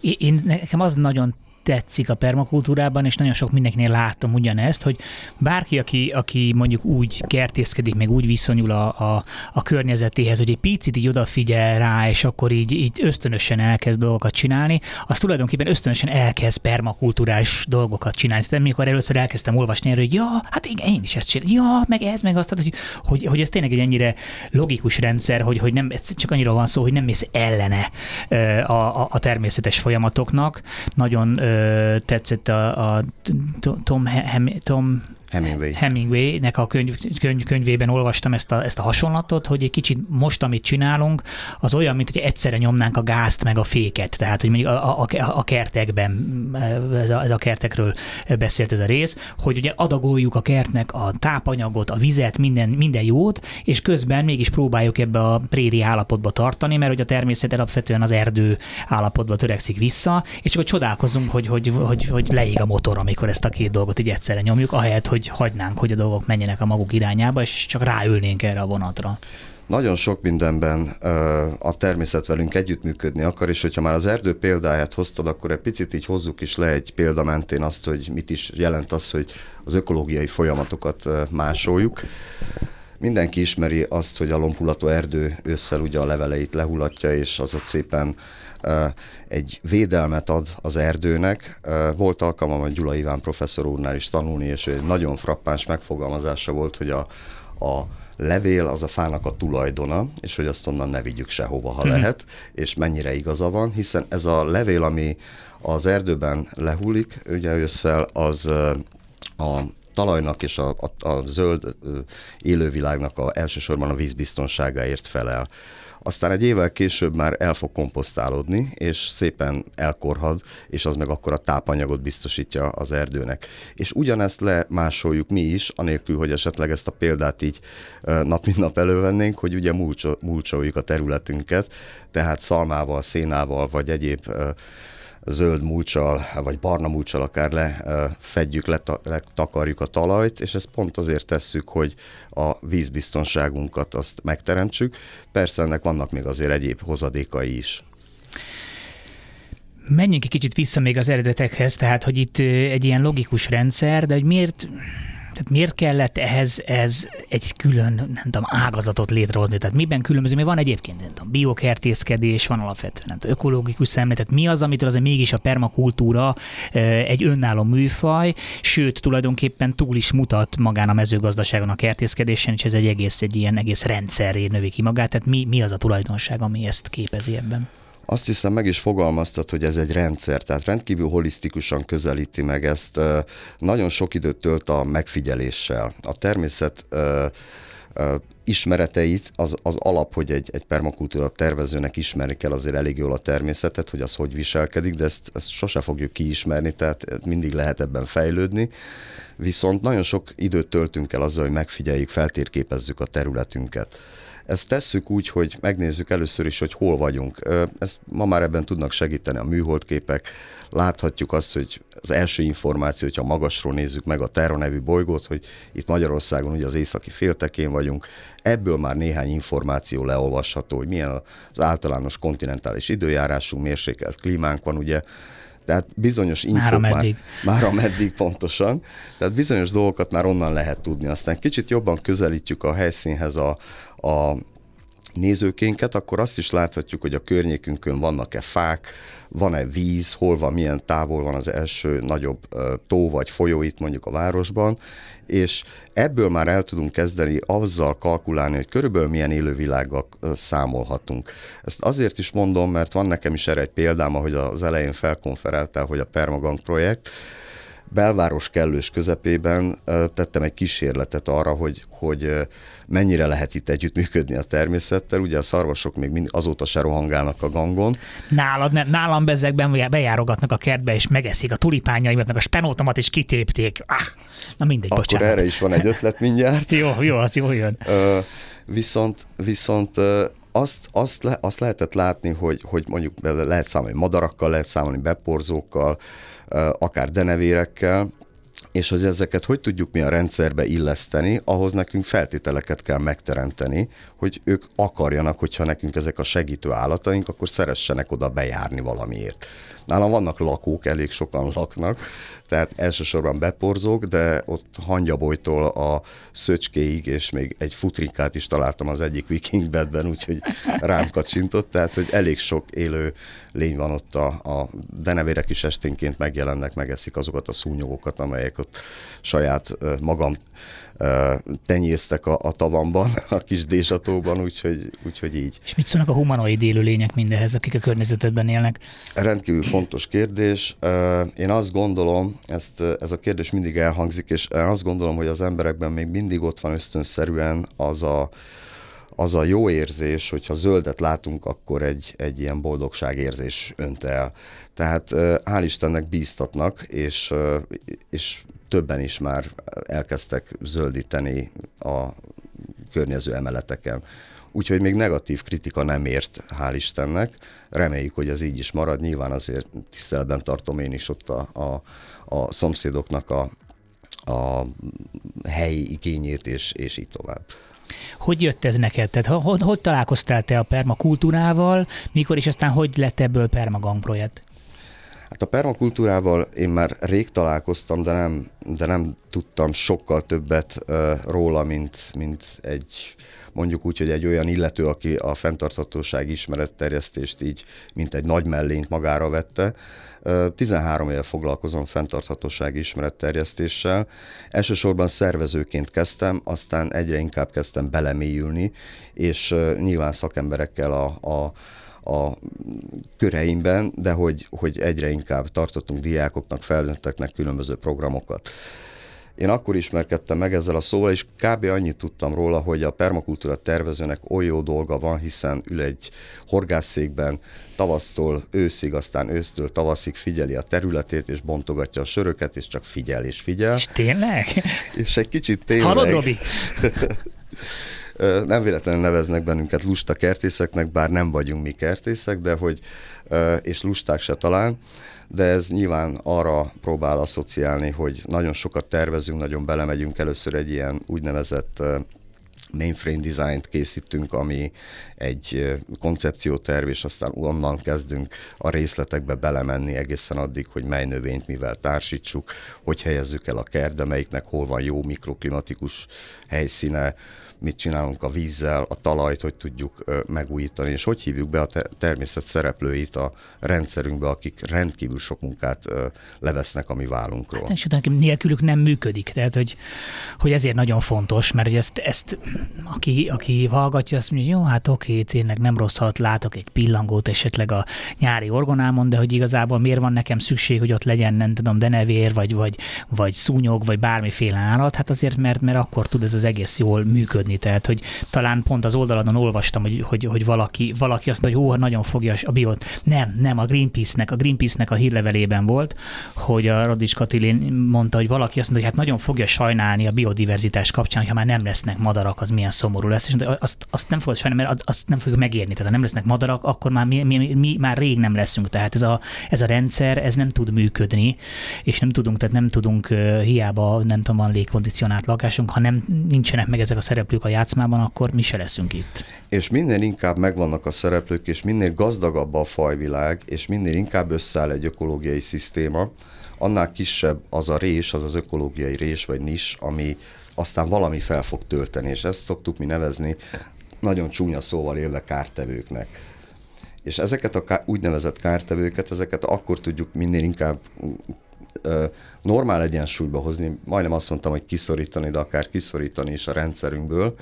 Én, nekem az nagyon tetszik a permakultúrában, és nagyon sok mindenkinél látom ugyanezt, hogy bárki, aki, aki mondjuk úgy kertészkedik, meg úgy viszonyul a, a, a környezetéhez, hogy egy picit így odafigyel rá, és akkor így, így ösztönösen elkezd dolgokat csinálni, az tulajdonképpen ösztönösen elkezd permakultúrás dolgokat csinálni. Szóval mikor először elkezdtem olvasni erről, hogy ja, hát igen, én is ezt csinálom, ja, meg ez, meg azt, hogy, hogy, hogy ez tényleg egy ennyire logikus rendszer, hogy, hogy nem, csak annyira van szó, hogy nem mész ellene a, a, a természetes folyamatoknak. Nagyon tetszett a, a Tom, Tom Hemingway. Hemingway-nek a könyv, könyv, könyvében olvastam ezt a, ezt a hasonlatot, hogy egy kicsit most, amit csinálunk, az olyan, mint hogy egyszerre nyomnánk a gázt meg a féket. Tehát, hogy mondjuk a, a, a kertekben, ez a, ez a kertekről beszélt ez a rész, hogy ugye adagoljuk a kertnek a tápanyagot, a vizet, minden, minden jót, és közben mégis próbáljuk ebbe a préri állapotba tartani, mert hogy a természet alapvetően az erdő állapotba törekszik vissza, és csak csodálkozunk, hogy, hogy, hogy, hogy leég a motor, amikor ezt a két dolgot így egyszerre nyomjuk, ahelyett, hogy hogy hagynánk, hogy a dolgok menjenek a maguk irányába, és csak ráülnénk erre a vonatra. Nagyon sok mindenben a természet velünk együttműködni akar, és hogyha már az erdő példáját hoztad, akkor egy picit így hozzuk is le egy példa mentén azt, hogy mit is jelent az, hogy az ökológiai folyamatokat másoljuk. Mindenki ismeri azt, hogy a lombhulató erdő ősszel ugye a leveleit lehulatja, és az ott szépen egy védelmet ad az erdőnek. Volt alkalmam a Gyula Iván professzor úrnál is tanulni, és egy nagyon frappáns megfogalmazása volt, hogy a, a levél az a fának a tulajdona, és hogy azt onnan ne vigyük sehova, ha hmm. lehet, és mennyire igaza van, hiszen ez a levél, ami az erdőben lehullik, ugye ősszel, az a talajnak és a, a, a zöld élővilágnak a, elsősorban a vízbiztonságáért felel aztán egy évvel később már el fog komposztálódni, és szépen elkorhad, és az meg akkor a tápanyagot biztosítja az erdőnek. És ugyanezt lemásoljuk mi is, anélkül, hogy esetleg ezt a példát így nap mint nap elővennénk, hogy ugye mulcsoljuk a területünket, tehát szalmával, szénával, vagy egyéb zöld mulcsal, vagy barna mulcsal akár lefedjük, letakarjuk a talajt, és ezt pont azért tesszük, hogy a vízbiztonságunkat azt megteremtsük. Persze ennek vannak még azért egyéb hozadékai is. Menjünk egy kicsit vissza még az eredetekhez, tehát hogy itt egy ilyen logikus rendszer, de hogy miért tehát miért kellett ehhez ez egy külön, nem tudom, ágazatot létrehozni? Tehát miben különböző? Mi van egyébként, nem tudom, biokertészkedés, van alapvetően nem tudom, ökológikus szemlélet, tehát mi az, amitől azért mégis a permakultúra egy önálló műfaj, sőt, tulajdonképpen túl is mutat magán a mezőgazdaságon a kertészkedésen, és ez egy egész, egy ilyen egész rendszerré növi ki magát. Tehát mi, mi az a tulajdonság, ami ezt képezi ebben? Azt hiszem meg is fogalmaztat, hogy ez egy rendszer, tehát rendkívül holisztikusan közelíti meg ezt. Nagyon sok időt tölt a megfigyeléssel. A természet ismereteit, az, az alap, hogy egy, egy permakultúra tervezőnek ismerni kell azért elég jól a természetet, hogy az hogy viselkedik, de ezt, ezt sose fogjuk kiismerni, tehát mindig lehet ebben fejlődni. Viszont nagyon sok időt töltünk el azzal, hogy megfigyeljük, feltérképezzük a területünket. Ezt tesszük úgy, hogy megnézzük először is, hogy hol vagyunk. Ezt ma már ebben tudnak segíteni a műholdképek. Láthatjuk azt, hogy az első információ, hogyha magasról nézzük meg a Terra nevű bolygót, hogy itt Magyarországon ugye az északi féltekén vagyunk, ebből már néhány információ leolvasható, hogy milyen az általános kontinentális időjárásunk, mérsékelt klímánk van, ugye, tehát bizonyos infók már, meddig. már, már meddig pontosan, tehát bizonyos dolgokat már onnan lehet tudni. Aztán kicsit jobban közelítjük a helyszínhez a, a nézőkénket, akkor azt is láthatjuk, hogy a környékünkön vannak-e fák, van-e víz, hol van, milyen távol van az első nagyobb tó vagy folyó itt mondjuk a városban, és ebből már el tudunk kezdeni azzal kalkulálni, hogy körülbelül milyen élővilággal számolhatunk. Ezt azért is mondom, mert van nekem is erre egy példám, ahogy az elején felkonferáltál, hogy a Permagang projekt, belváros kellős közepében tettem egy kísérletet arra, hogy, hogy mennyire lehet itt együttműködni a természettel. Ugye a szarvasok még mind, azóta se rohangálnak a gangon. Nálad, ne, nálam bezekben bejárogatnak a kertbe, és megeszik a tulipányaimat, meg a spenótomat is kitépték. Ah, na mindegy, Akkor bocsánat. erre is van egy ötlet mindjárt. jó, jó, az jó jön. Ö, viszont, viszont azt, azt, le, azt lehetett látni, hogy, hogy mondjuk lehet számolni madarakkal, lehet számolni beporzókkal, akár denevérekkel, és hogy ezeket hogy tudjuk mi a rendszerbe illeszteni, ahhoz nekünk feltételeket kell megteremteni, hogy ők akarjanak, hogyha nekünk ezek a segítő állataink, akkor szeressenek oda bejárni valamiért. Nálam vannak lakók, elég sokan laknak, tehát elsősorban beporzók, de ott hangyabolytól a szöcskéig, és még egy futrinkát is találtam az egyik viking bedben, úgyhogy rám kacsintott, tehát hogy elég sok élő lény van ott, a, a denevérek is esténként megjelennek, megeszik azokat a szúnyogokat, amelyek ott saját magam tenyésztek a, a tavamban, a kis désatóban, úgyhogy, úgyhogy így. És mit szólnak a humanoid élőlények mindenhez, akik a környezetedben élnek? Rendkívül fontos kérdés. Én azt gondolom, ezt, ez a kérdés mindig elhangzik, és én azt gondolom, hogy az emberekben még mindig ott van ösztönszerűen az a, az a jó érzés, hogyha zöldet látunk, akkor egy, egy ilyen boldogságérzés önt el. Tehát hál' Istennek bíztatnak, és, és többen is már elkezdtek zöldíteni a környező emeleteken. Úgyhogy még negatív kritika nem ért, hál' Istennek. Reméljük, hogy ez így is marad. Nyilván azért tiszteletben tartom én is ott a, a, a szomszédoknak a, a helyi igényét, és, és így tovább. Hogy jött ez neked? Tehát hogy, hogy találkoztál te a permakultúrával, mikor és aztán hogy lett ebből permagang projekt? Hát a permakultúrával én már rég találkoztam, de nem, de nem tudtam sokkal többet uh, róla, mint, mint egy mondjuk úgy, hogy egy olyan illető, aki a fenntarthatóság ismeretterjesztést így, mint egy nagy mellényt magára vette. 13 éve foglalkozom fenntarthatóság ismeretterjesztéssel. Elsősorban szervezőként kezdtem, aztán egyre inkább kezdtem belemélyülni, és nyilván szakemberekkel a, a a köreimben, de hogy, hogy egyre inkább tartottunk diákoknak, felnőtteknek különböző programokat. Én akkor ismerkedtem meg ezzel a szóval, és kb. annyit tudtam róla, hogy a permakultúra tervezőnek oly jó dolga van, hiszen ül egy horgászszékben, tavasztól őszig, aztán ősztől tavaszig figyeli a területét, és bontogatja a söröket, és csak figyel és figyel. És tényleg? És egy kicsit tényleg... Hallod, Robi? nem véletlenül neveznek bennünket lusta kertészeknek, bár nem vagyunk mi kertészek, de hogy, és lusták se talán, de ez nyilván arra próbál asszociálni, hogy nagyon sokat tervezünk, nagyon belemegyünk. Először egy ilyen úgynevezett mainframe designt készítünk, ami egy koncepcióterv, és aztán onnan kezdünk a részletekbe belemenni egészen addig, hogy mely növényt mivel társítsuk, hogy helyezzük el a kertbe, melyiknek hol van jó mikroklimatikus helyszíne, mit csinálunk a vízzel, a talajt, hogy tudjuk megújítani, és hogy hívjuk be a természet szereplőit a rendszerünkbe, akik rendkívül sok munkát levesznek a mi vállunkról. Hát, és nélkülük nem működik, tehát hogy, hogy ezért nagyon fontos, mert hogy ezt, ezt aki, aki hallgatja, azt mondja, jó, hát oké, tényleg nem rossz, ha látok egy pillangót esetleg a nyári orgonámon, de hogy igazából miért van nekem szükség, hogy ott legyen, nem tudom, denevér, vagy, vagy, vagy szúnyog, vagy bármiféle állat, hát azért, mert, mert akkor tud ez az egész jól működni működni. Tehát, hogy talán pont az oldaladon olvastam, hogy, hogy, hogy valaki, valaki azt mondja, hogy ó, nagyon fogja a biot. Nem, nem, a Greenpeace-nek, a Greenpeace-nek a hírlevelében volt, hogy a Radics Katilin mondta, hogy valaki azt mondta, hogy hát nagyon fogja sajnálni a biodiverzitás kapcsán, ha már nem lesznek madarak, az milyen szomorú lesz. És azt, azt nem fogod sajnálni, mert azt nem fogjuk megérni. Tehát ha nem lesznek madarak, akkor már mi, mi, mi már rég nem leszünk. Tehát ez a, ez a rendszer, ez nem tud működni, és nem tudunk, tehát nem tudunk hiába, nem tudom, van légkondicionált lakásunk, ha nem nincsenek meg ezek a szereplők a játszmában, akkor mi se leszünk itt. És minél inkább megvannak a szereplők, és minél gazdagabb a fajvilág, és minél inkább összeáll egy ökológiai szisztéma, annál kisebb az a rés, az az ökológiai rés vagy nis, ami aztán valami fel fog tölteni, és ezt szoktuk mi nevezni nagyon csúnya szóval élve kártevőknek. És ezeket a úgynevezett kártevőket, ezeket akkor tudjuk minél inkább normál egyensúlyba hozni, majdnem azt mondtam, hogy kiszorítani, de akár kiszorítani is a rendszerünkből,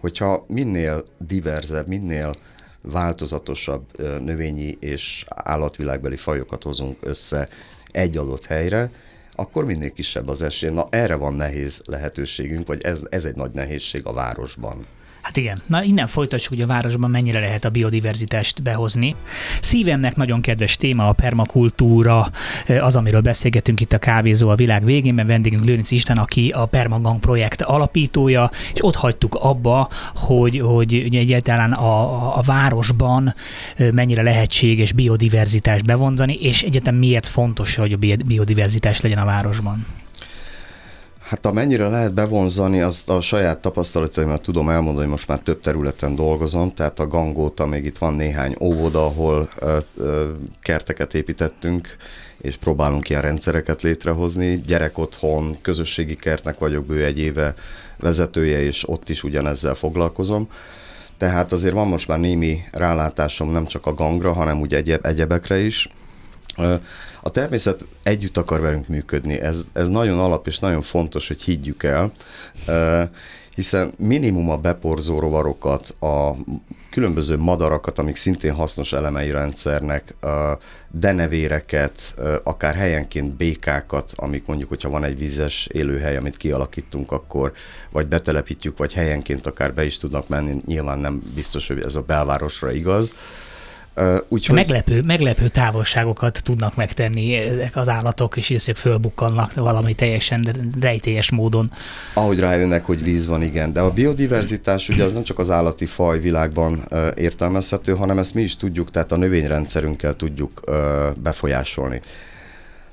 hogyha minél diverzebb, minél változatosabb növényi és állatvilágbeli fajokat hozunk össze egy adott helyre, akkor minél kisebb az esély. Na erre van nehéz lehetőségünk, vagy ez, ez egy nagy nehézség a városban. Hát igen. Na innen folytatjuk, hogy a városban mennyire lehet a biodiverzitást behozni. Szívemnek nagyon kedves téma a permakultúra, az, amiről beszélgetünk itt a Kávézó a világ végén, mert vendégünk Lőnic Isten, aki a Permagang projekt alapítója, és ott hagytuk abba, hogy, hogy egyáltalán a, a városban mennyire lehetséges biodiverzitást bevonzani, és egyetem miért fontos, hogy a biodiverzitás legyen a városban. Hát amennyire lehet bevonzani, azt a saját tapasztalataimat tudom elmondani, hogy most már több területen dolgozom, tehát a gangóta még itt van néhány óvoda, ahol ö, ö, kerteket építettünk, és próbálunk ilyen rendszereket létrehozni. Gyerek otthon, közösségi kertnek vagyok bő egy éve vezetője, és ott is ugyanezzel foglalkozom. Tehát azért van most már némi rálátásom nem csak a gangra, hanem úgy egyeb, egyebekre is. A természet együtt akar velünk működni, ez, ez nagyon alap és nagyon fontos, hogy higgyük el, hiszen minimum a beporzó rovarokat, a különböző madarakat, amik szintén hasznos elemei rendszernek, denevéreket, akár helyenként békákat, amik mondjuk, hogyha van egy vízes élőhely, amit kialakítunk, akkor vagy betelepítjük, vagy helyenként akár be is tudnak menni, nyilván nem biztos, hogy ez a belvárosra igaz, úgyhogy... Meglepő, meglepő távolságokat tudnak megtenni ezek az állatok, és ezek fölbukkannak valami teljesen rejtélyes módon. Ahogy rájönnek, hogy víz van, igen. De a biodiverzitás ugye az nem csak az állati faj világban értelmezhető, hanem ezt mi is tudjuk, tehát a növényrendszerünkkel tudjuk befolyásolni.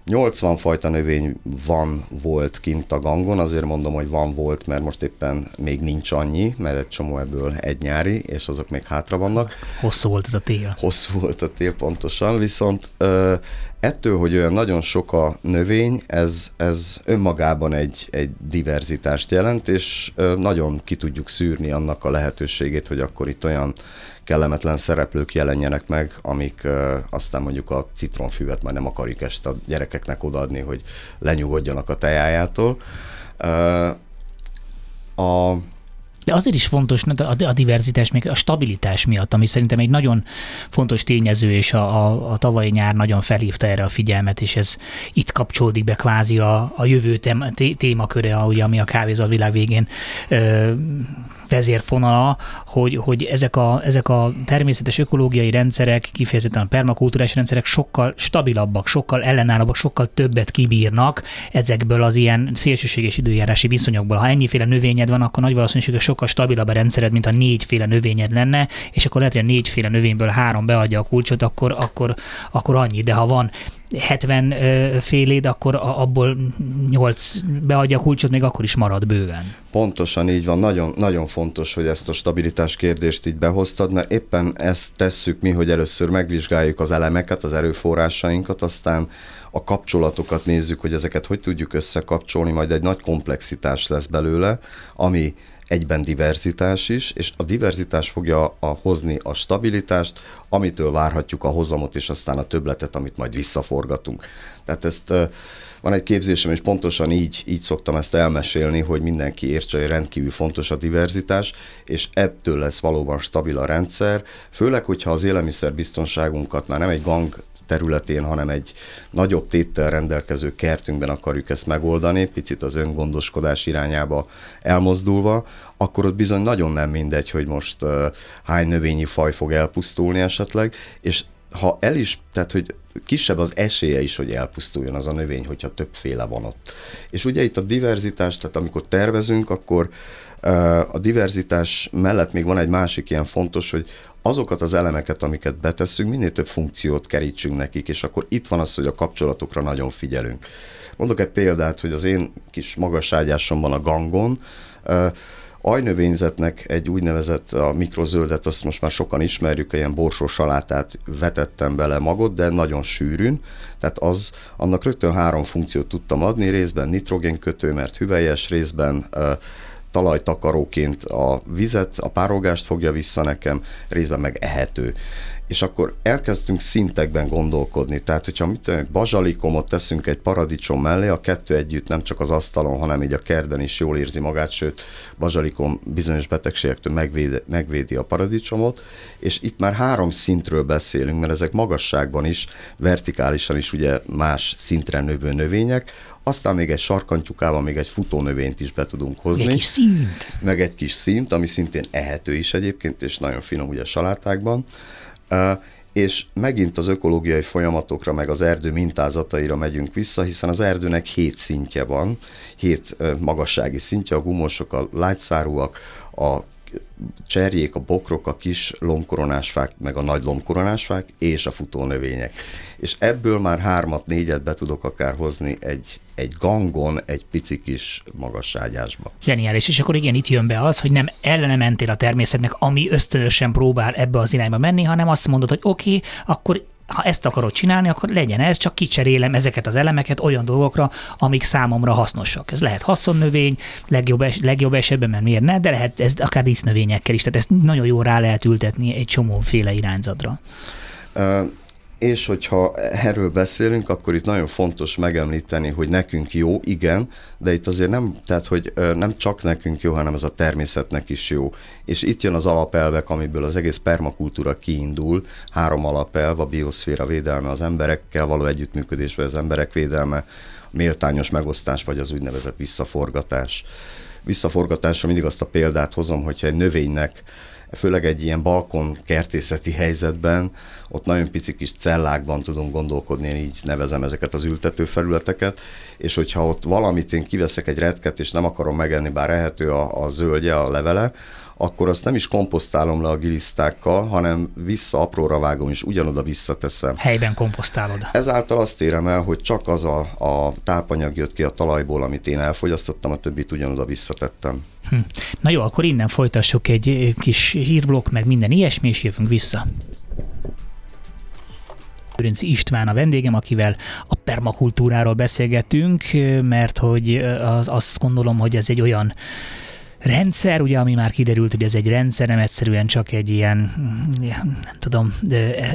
80 fajta növény van, volt kint a gangon, azért mondom, hogy van, volt, mert most éppen még nincs annyi, mert egy csomó ebből egy nyári, és azok még hátra vannak. Hosszú volt ez a tél. Hosszú volt a tél, pontosan, viszont ö, ettől, hogy olyan nagyon sok a növény, ez, ez önmagában egy, egy diverzitást jelent, és nagyon ki tudjuk szűrni annak a lehetőségét, hogy akkor itt olyan kellemetlen szereplők jelenjenek meg, amik aztán mondjuk a citronfüvet már nem akarjuk este a gyerekeknek odaadni, hogy lenyugodjanak a tejájától. A de azért is fontos a diverzitás, még a stabilitás miatt, ami szerintem egy nagyon fontos tényező, és a, a, a tavalyi nyár nagyon felhívta erre a figyelmet, és ez itt kapcsolódik be kvázi a, a jövő témaköre, ugye, ami a kávézó a világ végén ö, vezérfonala, hogy, hogy ezek, a, ezek a természetes ökológiai rendszerek, kifejezetten a permakultúrás rendszerek sokkal stabilabbak, sokkal ellenállóbbak, sokkal többet kibírnak ezekből az ilyen szélsőséges időjárási viszonyokból. Ha ennyiféle növényed van, akkor nagy valószínűséggel sokkal stabilabb a rendszered, mint a négyféle növényed lenne, és akkor lehet, hogy a négyféle növényből három beadja a kulcsot, akkor, akkor, akkor annyi. De ha van 70 féléd, akkor abból 8 beadja a kulcsot, még akkor is marad bőven. Pontosan így van, nagyon, nagyon fontos, hogy ezt a stabilitás kérdést így behoztad, mert éppen ezt tesszük mi, hogy először megvizsgáljuk az elemeket, az erőforrásainkat, aztán a kapcsolatokat nézzük, hogy ezeket hogy tudjuk összekapcsolni, majd egy nagy komplexitás lesz belőle, ami egyben diverzitás is, és a diverzitás fogja a, hozni a stabilitást, amitől várhatjuk a hozamot, és aztán a töbletet, amit majd visszaforgatunk. Tehát ezt van egy képzésem, és pontosan így, így szoktam ezt elmesélni, hogy mindenki értse, hogy rendkívül fontos a diverzitás, és ebből lesz valóban stabil a rendszer, főleg, hogyha az élelmiszerbiztonságunkat már nem egy gang területén, hanem egy nagyobb téttel rendelkező kertünkben akarjuk ezt megoldani, picit az öngondoskodás irányába elmozdulva, akkor ott bizony nagyon nem mindegy, hogy most hány növényi faj fog elpusztulni esetleg, és ha el is, tehát hogy kisebb az esélye is, hogy elpusztuljon az a növény, hogyha többféle van ott. És ugye itt a diverzitás, tehát amikor tervezünk, akkor a diverzitás mellett még van egy másik ilyen fontos, hogy azokat az elemeket, amiket beteszünk, minél több funkciót kerítsünk nekik, és akkor itt van az, hogy a kapcsolatokra nagyon figyelünk. Mondok egy példát, hogy az én kis magasságyásomban a gangon, ajnövényzetnek egy úgynevezett a mikrozöldet, azt most már sokan ismerjük, ilyen borsó salátát vetettem bele magot, de nagyon sűrűn, tehát az, annak rögtön három funkciót tudtam adni, részben nitrogénkötő, mert hüvelyes, részben uh, talajtakaróként a vizet, a párogást fogja vissza nekem, részben meg ehető. És akkor elkezdtünk szintekben gondolkodni. Tehát, hogyha mit tudom, bazsalikomot teszünk egy paradicsom mellé, a kettő együtt nem csak az asztalon, hanem így a kertben is jól érzi magát, sőt, bazsalikom bizonyos betegségektől megvédi, megvédi a paradicsomot, és itt már három szintről beszélünk, mert ezek magasságban is, vertikálisan is ugye más szintre növő növények, aztán még egy sarkantyukával még egy futónövényt is be tudunk hozni. Egy kis szint. Meg egy kis szint, ami szintén ehető is egyébként, és nagyon finom ugye a salátákban. Uh, és megint az ökológiai folyamatokra, meg az erdő mintázataira megyünk vissza, hiszen az erdőnek hét szintje van, hét magassági szintje, a gumosok, a lágyszárúak, a cserjék, a bokrok, a kis lombkoronásfák, meg a nagy lombkoronásfák, és a futónövények. És ebből már hármat, négyet be tudok akár hozni egy, egy gangon, egy pici kis magasságyásba. Zseniális, és akkor igen, itt jön be az, hogy nem ellene mentél a természetnek, ami ösztönösen próbál ebbe az irányba menni, hanem azt mondod, hogy oké, okay, akkor ha ezt akarod csinálni, akkor legyen ez, csak kicserélem ezeket az elemeket olyan dolgokra, amik számomra hasznosak. Ez lehet haszonnövény, legjobb, es, legjobb esetben, mert miért ne, de lehet ez akár dísznövényekkel is, tehát ezt nagyon jól rá lehet ültetni egy csomóféle irányzatra. És hogyha erről beszélünk, akkor itt nagyon fontos megemlíteni, hogy nekünk jó, igen, de itt azért nem, tehát, hogy nem csak nekünk jó, hanem ez a természetnek is jó. És itt jön az alapelvek, amiből az egész permakultúra kiindul. Három alapelv, a bioszféra védelme, az emberekkel való együttműködés, vagy az emberek védelme, méltányos megosztás, vagy az úgynevezett visszaforgatás. Visszaforgatásra mindig azt a példát hozom, hogyha egy növénynek főleg egy ilyen balkon kertészeti helyzetben, ott nagyon pici kis cellákban tudunk gondolkodni, én így nevezem ezeket az ültető felületeket, és hogyha ott valamit én kiveszek egy retket, és nem akarom megenni, bár ehető a, a zöldje, a levele, akkor azt nem is komposztálom le a gilisztákkal, hanem vissza apróra vágom, és ugyanoda visszateszem. Helyben komposztálod. Ezáltal azt érem el, hogy csak az a, a tápanyag jött ki a talajból, amit én elfogyasztottam, a többit ugyanoda visszatettem. Hm. Na jó, akkor innen folytassuk egy kis hírblokk, meg minden ilyesmi, és jövünk vissza. Lőrinc István a vendégem, akivel a permakultúráról beszélgetünk, mert hogy az, azt gondolom, hogy ez egy olyan rendszer, ugye, ami már kiderült, hogy ez egy rendszer, nem egyszerűen csak egy ilyen, nem tudom,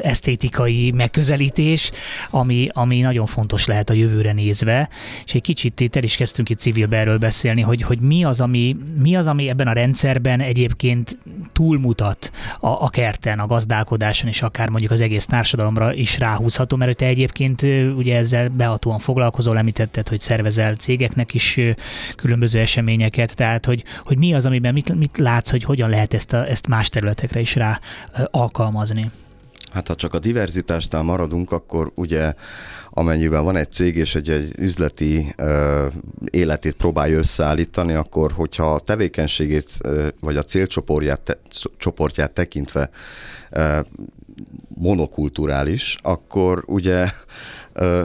esztétikai megközelítés, ami, ami nagyon fontos lehet a jövőre nézve, és egy kicsit itt el is kezdtünk itt civilberről beszélni, hogy, hogy mi, az, ami, mi az, ami ebben a rendszerben egyébként túlmutat a, a kerten, a gazdálkodáson, és akár mondjuk az egész társadalomra is ráhúzható, mert te egyébként ugye ezzel behatóan foglalkozol, említetted, hogy szervezel cégeknek is különböző eseményeket, tehát hogy, hogy mi az, amiben mit, mit látsz, hogy hogyan lehet ezt, a, ezt más területekre is rá alkalmazni? Hát ha csak a diverzitásnál maradunk, akkor ugye amennyiben van egy cég és egy, egy üzleti ö, életét próbálja összeállítani, akkor hogyha a tevékenységét ö, vagy a célcsoportját te, csoportját tekintve ö, monokulturális, akkor ugye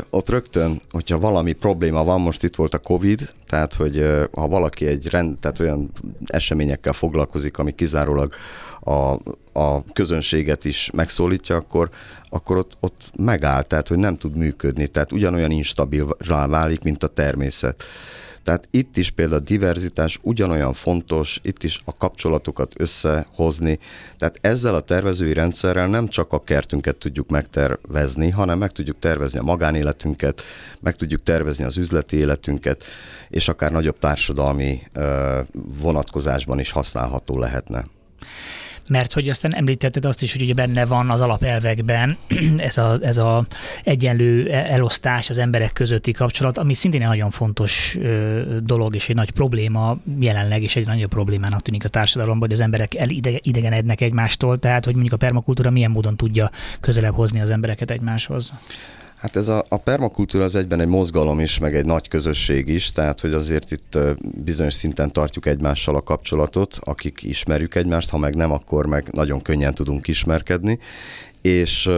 ott rögtön, hogyha valami probléma van, most itt volt a Covid, tehát hogy ha valaki egy rend, tehát olyan eseményekkel foglalkozik, ami kizárólag a, a közönséget is megszólítja, akkor, akkor ott, ott megáll, tehát hogy nem tud működni, tehát ugyanolyan instabil válik, mint a természet. Tehát itt is például a diverzitás ugyanolyan fontos, itt is a kapcsolatokat összehozni. Tehát ezzel a tervezői rendszerrel nem csak a kertünket tudjuk megtervezni, hanem meg tudjuk tervezni a magánéletünket, meg tudjuk tervezni az üzleti életünket, és akár nagyobb társadalmi vonatkozásban is használható lehetne mert hogy aztán említetted azt is, hogy ugye benne van az alapelvekben ez a, ez a egyenlő elosztás, az emberek közötti kapcsolat, ami szintén egy nagyon fontos dolog, és egy nagy probléma jelenleg, és egy nagyobb problémának tűnik a társadalomban, hogy az emberek elidegenednek egymástól, tehát hogy mondjuk a permakultúra milyen módon tudja közelebb hozni az embereket egymáshoz. Hát ez a, a permakultúra az egyben egy mozgalom is, meg egy nagy közösség is, tehát hogy azért itt bizonyos szinten tartjuk egymással a kapcsolatot, akik ismerjük egymást, ha meg nem, akkor meg nagyon könnyen tudunk ismerkedni, és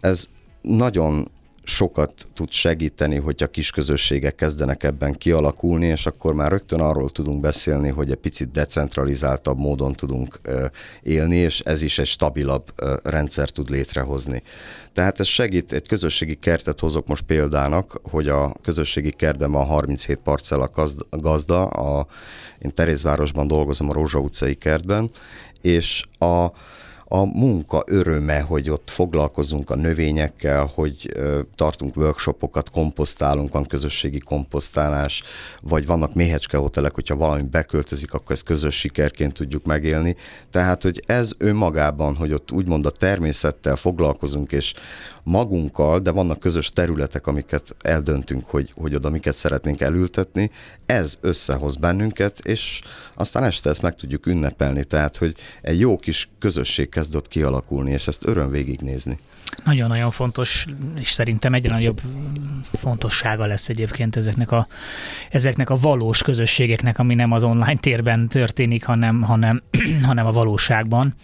ez nagyon sokat tud segíteni, hogyha kis közösségek kezdenek ebben kialakulni, és akkor már rögtön arról tudunk beszélni, hogy egy picit decentralizáltabb módon tudunk élni, és ez is egy stabilabb rendszer tud létrehozni. Tehát ez segít, egy közösségi kertet hozok most példának, hogy a közösségi kertben van 37 parcella gazda, a, én Terézvárosban dolgozom a Rózsa utcai kertben, és a, a munka öröme, hogy ott foglalkozunk a növényekkel, hogy tartunk workshopokat, komposztálunk, van közösségi komposztálás, vagy vannak méhecske hotelek, hogyha valami beköltözik, akkor ezt közös sikerként tudjuk megélni. Tehát, hogy ez önmagában, hogy ott úgymond a természettel foglalkozunk, és magunkkal, de vannak közös területek, amiket eldöntünk, hogy, hogy oda miket szeretnénk elültetni, ez összehoz bennünket, és aztán este ezt meg tudjuk ünnepelni, tehát, hogy egy jó kis közösség kezdett kialakulni, és ezt öröm végignézni. Nagyon-nagyon fontos, és szerintem egyre nagyobb fontossága lesz egyébként ezeknek a, ezeknek a valós közösségeknek, ami nem az online térben történik, hanem, hanem, hanem a valóságban.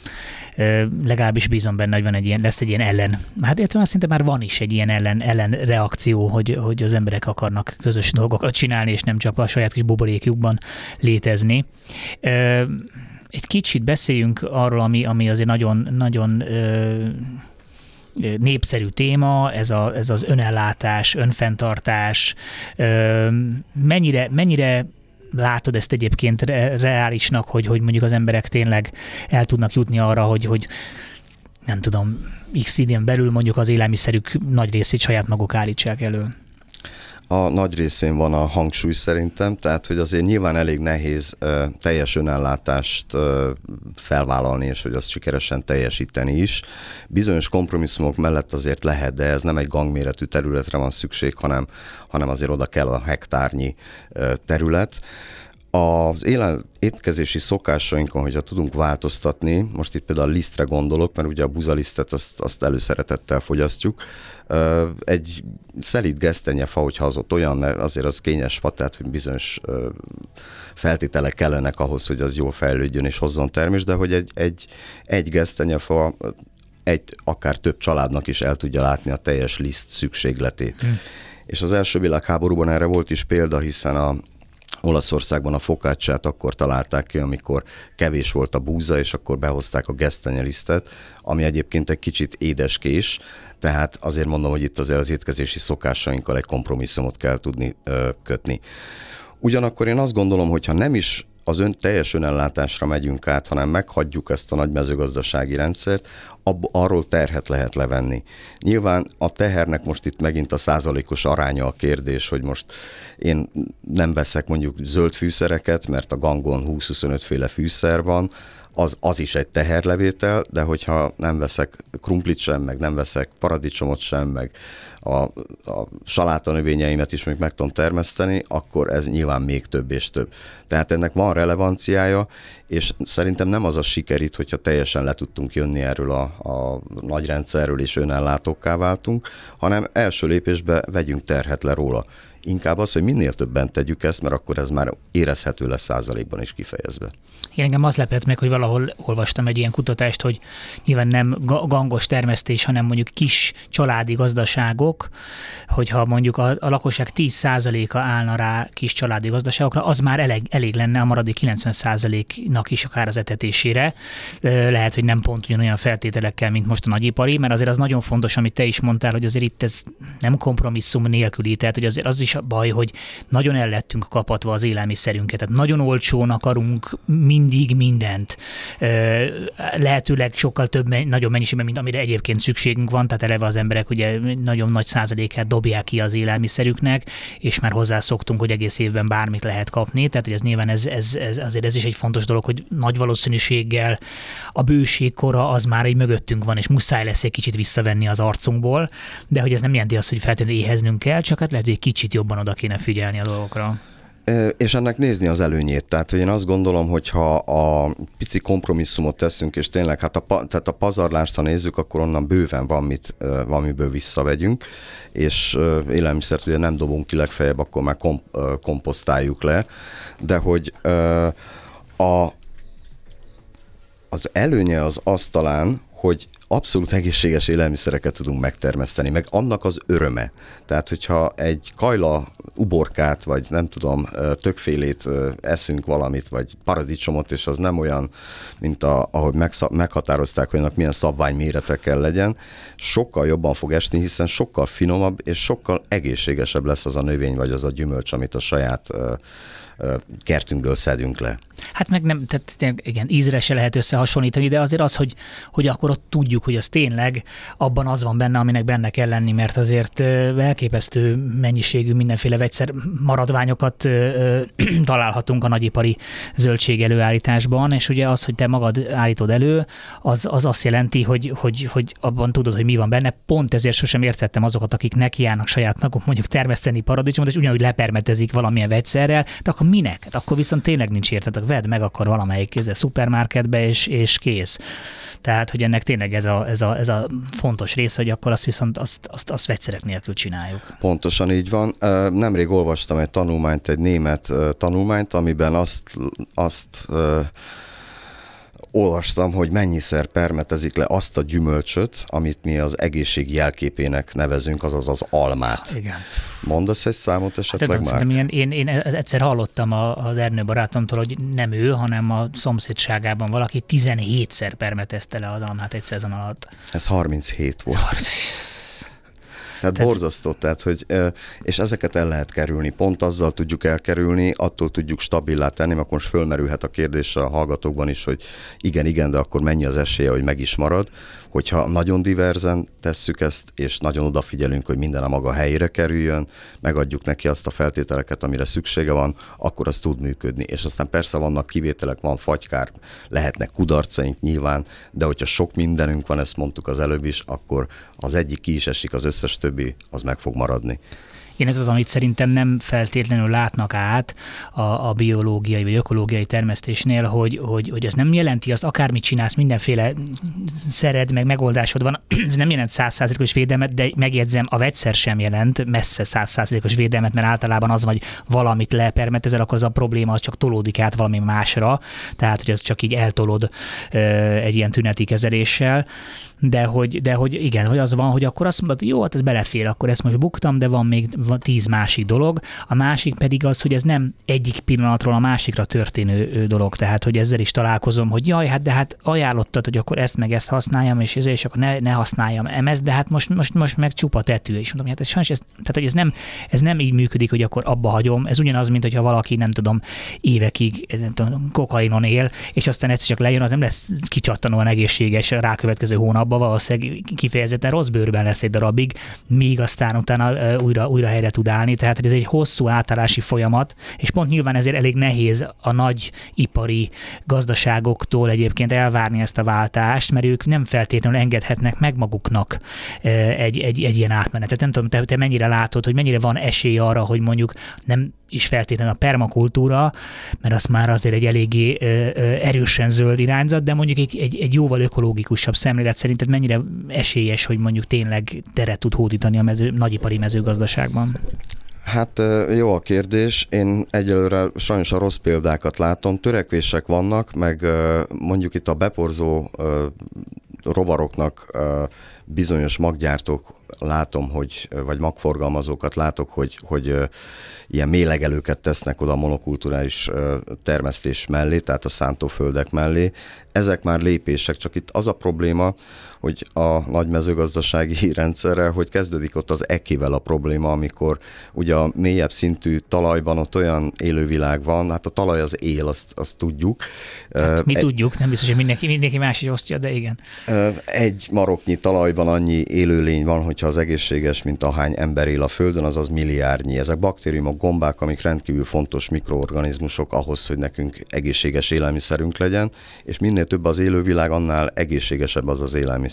Legalábbis bízom benne, hogy van egy ilyen, lesz egy ilyen ellen. Hát értem, szinte már van is egy ilyen ellen, ellen reakció, hogy, hogy az emberek akarnak közös dolgokat csinálni, és nem csak a saját kis buborékjukban létezni. Egy kicsit beszéljünk arról, ami, ami azért nagyon, nagyon népszerű téma, ez, a, ez az önellátás, önfenntartás. Mennyire, mennyire látod ezt egyébként reálisnak, hogy, hogy mondjuk az emberek tényleg el tudnak jutni arra, hogy, hogy nem tudom, x idén belül mondjuk az élelmiszerük nagy részét saját maguk állítsák elő? A nagy részén van a hangsúly szerintem, tehát hogy azért nyilván elég nehéz ö, teljes önellátást ö, felvállalni, és hogy azt sikeresen teljesíteni is. Bizonyos kompromisszumok mellett azért lehet, de ez nem egy gangméretű területre van szükség, hanem, hanem azért oda kell a hektárnyi ö, terület. Az élen, étkezési szokásainkon, hogyha tudunk változtatni, most itt például a lisztre gondolok, mert ugye a buzalisztet azt, azt előszeretettel fogyasztjuk, egy szelít gesztenyefa, hogyha az ott olyan, mert azért az kényes fa, tehát hogy bizonyos feltételek kellenek ahhoz, hogy az jól fejlődjön és hozzon termés, de hogy egy, egy, egy gesztenyefa egy, akár több családnak is el tudja látni a teljes liszt szükségletét. Hmm. És az első világháborúban erre volt is példa, hiszen a, Olaszországban a fokácsát akkor találták ki, amikor kevés volt a búza, és akkor behozták a gesztenyelisztet, ami egyébként egy kicsit édeskés, tehát azért mondom, hogy itt azért az étkezési szokásainkkal egy kompromisszumot kell tudni ö, kötni. Ugyanakkor én azt gondolom, hogy ha nem is az ön teljes önellátásra megyünk át, hanem meghagyjuk ezt a nagy mezőgazdasági rendszert, ab, arról terhet lehet levenni. Nyilván a tehernek most itt megint a százalékos aránya a kérdés, hogy most én nem veszek mondjuk zöld fűszereket, mert a gangon 20-25 féle fűszer van, az, az is egy teherlevétel, de hogyha nem veszek krumplit sem, meg nem veszek paradicsomot sem, meg a, a saláta növényeimet is még meg tudom termeszteni, akkor ez nyilván még több és több. Tehát ennek van relevanciája, és szerintem nem az a siker itt, hogyha teljesen le tudtunk jönni erről a, a nagy rendszerről, és önellátókká váltunk, hanem első lépésbe vegyünk terhet le róla. Inkább az, hogy minél többen tegyük ezt, mert akkor ez már érezhető lesz százalékban is kifejezve. Én engem az lepett meg, hogy valahol olvastam egy ilyen kutatást, hogy nyilván nem gangos termesztés, hanem mondjuk kis családi gazdaságok, hogyha mondjuk a, a lakosság 10%-a állna rá kis családi gazdaságokra, az már elég, elég lenne a maradék 90%-nak is akár az etetésére. Lehet, hogy nem pont ugyanolyan feltételekkel, mint most a nagyipari, mert azért az nagyon fontos, amit te is mondtál, hogy azért itt ez nem kompromisszum nélküli, tehát hogy azért az is a baj, hogy nagyon el lettünk kapatva az élelmiszerünket, tehát nagyon olcsón akarunk mindig mindent. Lehetőleg sokkal több, nagyobb mennyiségben, mint amire egyébként szükségünk van, tehát eleve az emberek ugye nagyon nagy százalékát dobják ki az élelmiszerüknek, és már hozzászoktunk, hogy egész évben bármit lehet kapni, tehát hogy ez nyilván ez, ez, ez, azért ez is egy fontos dolog, hogy nagy valószínűséggel a bőségkora az már egy mögöttünk van, és muszáj lesz egy kicsit visszavenni az arcunkból, de hogy ez nem jelenti azt, hogy feltétlenül éheznünk kell, csak hát lehet, hogy egy kicsit jobban oda kéne figyelni a dolgokra. És ennek nézni az előnyét. Tehát, hogy én azt gondolom, hogy ha a pici kompromisszumot teszünk, és tényleg hát a, tehát a pazarlást, ha nézzük, akkor onnan bőven van, mit, valamiből visszavegyünk, és élelmiszert ugye nem dobunk ki legfeljebb, akkor már komp, komposztáljuk le, de hogy a, az előnye az az talán, hogy abszolút egészséges élelmiszereket tudunk megtermeszteni, meg annak az öröme. Tehát, hogyha egy kajla uborkát, vagy nem tudom, tökfélét eszünk valamit, vagy paradicsomot, és az nem olyan, mint a, ahogy meghatározták, hogy annak milyen szabványméretekkel legyen, sokkal jobban fog esni, hiszen sokkal finomabb és sokkal egészségesebb lesz az a növény, vagy az a gyümölcs, amit a saját kertünkből szedünk le. Hát meg nem, tehát igen, ízre se lehet összehasonlítani, de azért az, hogy, hogy akkor ott tudjuk, hogy az tényleg abban az van benne, aminek benne kell lenni, mert azért elképesztő mennyiségű mindenféle vegyszer maradványokat találhatunk a nagyipari zöldség előállításban, és ugye az, hogy te magad állítod elő, az, az azt jelenti, hogy, hogy, hogy abban tudod, hogy mi van benne. Pont ezért sosem értettem azokat, akik nekiállnak saját maguk mondjuk termeszteni paradicsomot, és ugyanúgy lepermetezik valamilyen vegyszerrel, de akkor minek? Hát akkor viszont tényleg nincs értetek vedd meg akkor valamelyik ez szupermarketbe, és, és kész. Tehát, hogy ennek tényleg ez a, ez a, ez a fontos része, hogy akkor azt viszont azt, azt, azt vegyszerek nélkül csináljuk. Pontosan így van. Nemrég olvastam egy tanulmányt, egy német tanulmányt, amiben azt, azt olvastam, hogy mennyiszer permetezik le azt a gyümölcsöt, amit mi az egészség jelképének nevezünk, azaz az almát. Igen. Mondasz egy számot esetleg hát, már? Én, én egyszer hallottam az Ernő barátomtól, hogy nem ő, hanem a szomszédságában valaki 17-szer permetezte le az almát egy szezon alatt. Ez 37 volt. Hát tehát... borzasztó, tehát, hogy, és ezeket el lehet kerülni. Pont azzal tudjuk elkerülni, attól tudjuk stabilá tenni, mert most fölmerülhet a kérdés a hallgatókban is, hogy igen, igen, de akkor mennyi az esélye, hogy meg is marad hogyha nagyon diverzen tesszük ezt, és nagyon odafigyelünk, hogy minden a maga helyére kerüljön, megadjuk neki azt a feltételeket, amire szüksége van, akkor az tud működni. És aztán persze vannak kivételek, van fagykár, lehetnek kudarcaink nyilván, de hogyha sok mindenünk van, ezt mondtuk az előbb is, akkor az egyik ki is esik, az összes többi, az meg fog maradni. Én ez az, amit szerintem nem feltétlenül látnak át a, a biológiai vagy ökológiai termesztésnél, hogy, hogy, hogy ez nem jelenti azt, akármit csinálsz, mindenféle szered, meg megoldásod van, ez nem jelent százszázalékos védelmet, de megjegyzem, a vegyszer sem jelent messze százszázalékos védelmet, mert általában az, hogy valamit lepermetezel, akkor az a probléma az csak tolódik át valami másra, tehát hogy az csak így eltolod egy ilyen tüneti kezeléssel de hogy, de hogy igen, hogy az van, hogy akkor azt mondod, jó, hát ez belefér, akkor ezt most buktam, de van még tíz másik dolog. A másik pedig az, hogy ez nem egyik pillanatról a másikra történő dolog, tehát hogy ezzel is találkozom, hogy jaj, hát de hát ajánlottad, hogy akkor ezt meg ezt használjam, és ezért, és akkor ne, ne használjam MS, de hát most, most, most meg csupa tetű, és mondom, hát ez sajnos, ez, tehát hogy ez nem, ez nem így működik, hogy akkor abba hagyom, ez ugyanaz, mint hogyha valaki, nem tudom, évekig nem tudom, kokainon él, és aztán egyszer csak lejön, nem lesz kicsattanóan egészséges rákövetkező hónap abban valószínűleg kifejezetten rossz bőrben lesz egy darabig, míg aztán utána újra, újra helyre tud állni. Tehát hogy ez egy hosszú átállási folyamat, és pont nyilván ezért elég nehéz a nagy ipari gazdaságoktól egyébként elvárni ezt a váltást, mert ők nem feltétlenül engedhetnek meg maguknak egy, egy, egy ilyen átmenetet. Nem tudom, te, te mennyire látod, hogy mennyire van esély arra, hogy mondjuk nem is feltétlenül a permakultúra, mert az már azért egy eléggé erősen zöld irányzat, de mondjuk egy, egy, egy jóval ökológikusabb szemlélet szerinted mennyire esélyes, hogy mondjuk tényleg teret tud hódítani a mező, nagyipari mezőgazdaságban? Hát jó a kérdés. Én egyelőre sajnos a rossz példákat látom. Törekvések vannak, meg mondjuk itt a beporzó rovaroknak bizonyos maggyártók látom, hogy, vagy magforgalmazókat látok, hogy, hogy ilyen mélegelőket tesznek oda a monokulturális termesztés mellé, tehát a szántóföldek mellé. Ezek már lépések, csak itt az a probléma, hogy a nagy mezőgazdasági rendszerrel, hogy kezdődik ott az ekével a probléma, amikor ugye a mélyebb szintű talajban ott olyan élővilág van, hát a talaj az él, azt, azt tudjuk. Hát mi e- tudjuk, nem biztos, hogy mindenki, mindenki más is osztja, de igen. Egy maroknyi talajban annyi élőlény van, hogyha az egészséges, mint ahány ember él a Földön, azaz milliárdnyi. Ezek baktériumok, gombák, amik rendkívül fontos mikroorganizmusok ahhoz, hogy nekünk egészséges élelmiszerünk legyen, és minél több az élővilág, annál egészségesebb az az élelmiszer.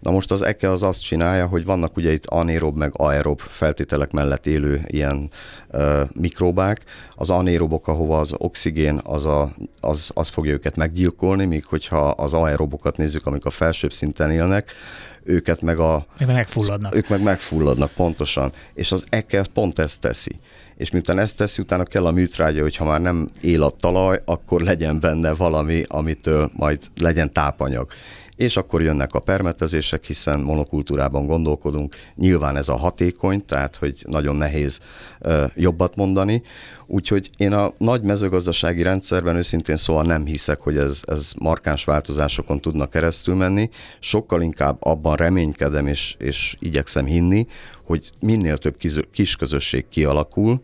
Na most az EKE az azt csinálja, hogy vannak ugye itt anaerob meg aerob feltételek mellett élő ilyen uh, mikróbák. Az anaerobok, ahova az oxigén, az, a, az, az fogja őket meggyilkolni, míg hogyha az aerobokat nézzük, amik a felsőbb szinten élnek, őket meg a... Meg megfulladnak. Ők meg megfulladnak, pontosan. És az EKE pont ezt teszi. És miután ezt teszi, utána kell a műtrágya, hogy ha már nem él a talaj, akkor legyen benne valami, amitől majd legyen tápanyag és akkor jönnek a permetezések, hiszen monokultúrában gondolkodunk. Nyilván ez a hatékony, tehát hogy nagyon nehéz jobbat mondani. Úgyhogy én a nagy mezőgazdasági rendszerben őszintén szóval nem hiszek, hogy ez, ez markáns változásokon tudna keresztül menni. Sokkal inkább abban reménykedem és, és igyekszem hinni, hogy minél több kis közösség kialakul,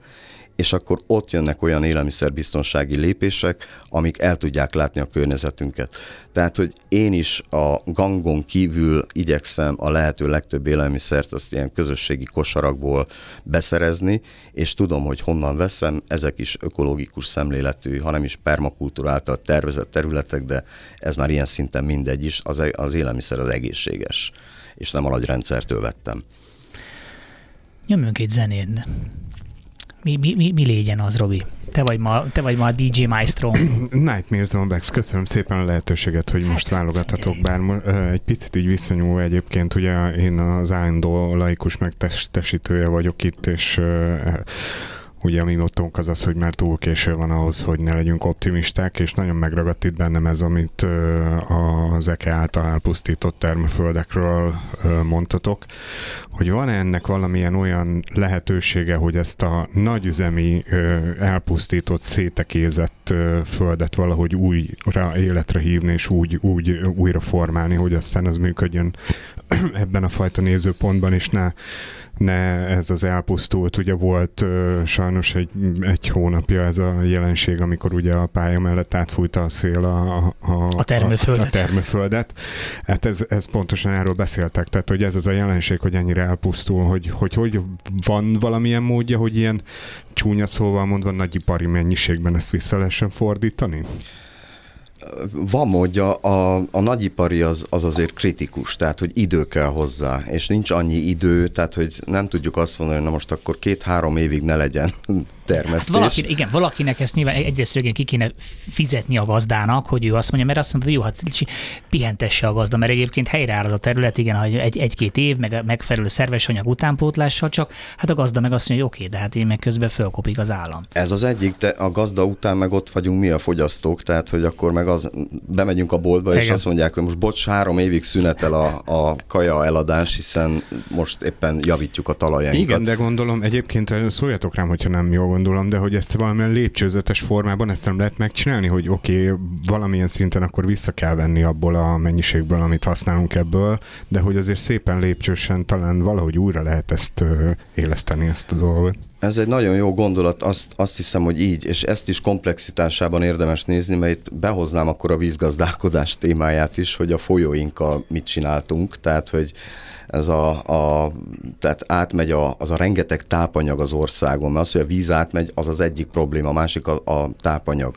és akkor ott jönnek olyan élelmiszerbiztonsági lépések, amik el tudják látni a környezetünket. Tehát, hogy én is a gangon kívül igyekszem a lehető legtöbb élelmiszert azt ilyen közösségi kosarakból beszerezni, és tudom, hogy honnan veszem, ezek is ökológikus szemléletű, hanem is permakultúra által tervezett területek, de ez már ilyen szinten mindegy is, az, az élelmiszer az egészséges, és nem a nagy rendszertől vettem. Nyomjunk egy zenét. Mi, mi, mi, mi légyen az, Robi? Te vagy ma, te vagy ma a DJ Maestro. Nightmare Zombex, köszönöm szépen a lehetőséget, hogy most válogathatok, bár egy picit így viszonyul egyébként, ugye én az állandó laikus megtestesítője vagyok itt, és Ugye a mi mottónk az az, hogy már túl késő van ahhoz, hogy ne legyünk optimisták, és nagyon megragadt itt bennem ez, amit az EKE által elpusztított termőföldekről mondtatok, hogy van -e ennek valamilyen olyan lehetősége, hogy ezt a nagyüzemi elpusztított, szétekézett földet valahogy újra életre hívni, és úgy, úgy újra formálni, hogy aztán az működjön ebben a fajta nézőpontban, és ne ne ez az elpusztult. Ugye volt uh, sajnos egy, egy hónapja ez a jelenség, amikor ugye a pálya mellett átfújta a szél a, a, a, termőföldet. a, a termőföldet. Hát ez, ez pontosan erről beszéltek, tehát hogy ez az a jelenség, hogy ennyire elpusztul, hogy, hogy, hogy van valamilyen módja, hogy ilyen csúnya szóval mondva nagyipari mennyiségben ezt vissza lehessen fordítani? Van módja, a, a nagyipari az, az azért kritikus, tehát hogy idő kell hozzá, és nincs annyi idő, tehát hogy nem tudjuk azt mondani, hogy na most akkor két-három évig ne legyen termesztés. Hát valaki, igen, valakinek ezt nyilván egyrészt ki kéne fizetni a gazdának, hogy ő azt mondja, mert azt mondja, hogy jó, hát pihentesse a gazda, mert egyébként helyreáll az a terület, igen, hogy egy, egy-két év, meg megfelelő szerves anyag utánpótlással, csak hát a gazda meg azt mondja, hogy oké, de hát én meg közben fölkopik az állam. Ez az egyik, de a gazda után meg ott vagyunk mi a fogyasztók, tehát hogy akkor meg az, bemegyünk a boltba, Igen. és azt mondják, hogy most bocs, három évig szünetel a, a kaja eladás, hiszen most éppen javítjuk a talajainkat. Igen, de gondolom, egyébként szóljatok rám, hogyha nem jól gondolom, de hogy ezt valamilyen lépcsőzetes formában ezt nem lehet megcsinálni, hogy oké, okay, valamilyen szinten akkor vissza kell venni abból a mennyiségből, amit használunk ebből, de hogy azért szépen lépcsősen talán valahogy újra lehet ezt éleszteni, ezt a dolgot. Ez egy nagyon jó gondolat, azt, azt hiszem, hogy így, és ezt is komplexitásában érdemes nézni, mert itt behoznám akkor a vízgazdálkodás témáját is, hogy a folyóinkkal mit csináltunk, tehát hogy ez a, a tehát átmegy a, az a rengeteg tápanyag az országon, mert az, hogy a víz átmegy, az az egyik probléma, a másik a, a tápanyag.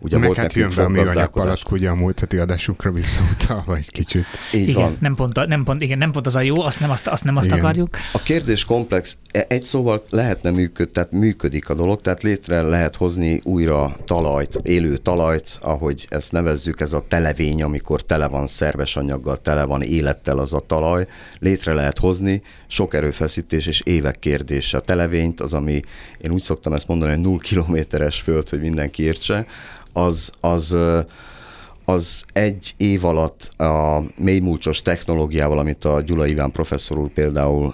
Ugye Meg volt hát jön be a műanyag palack, ugye a múlt heti adásunkra visszautalva egy kicsit. Így igen, van. Nem pont, a, nem pont, igen, nem pont az a jó, azt nem azt, azt, nem azt akarjuk. A kérdés komplex. E, egy szóval lehetne működ, tehát működik a dolog, tehát létre lehet hozni újra talajt, élő talajt, ahogy ezt nevezzük, ez a televény, amikor tele van szerves anyaggal, tele van élettel az a talaj, létre lehet hozni, sok erőfeszítés és évek kérdése. A televényt az, ami, én úgy szoktam ezt mondani, hogy null kilométeres föld, hogy mindenki értse, az, az, az egy év alatt a mélymúlcsos technológiával, amit a Gyula Iván professzor úr például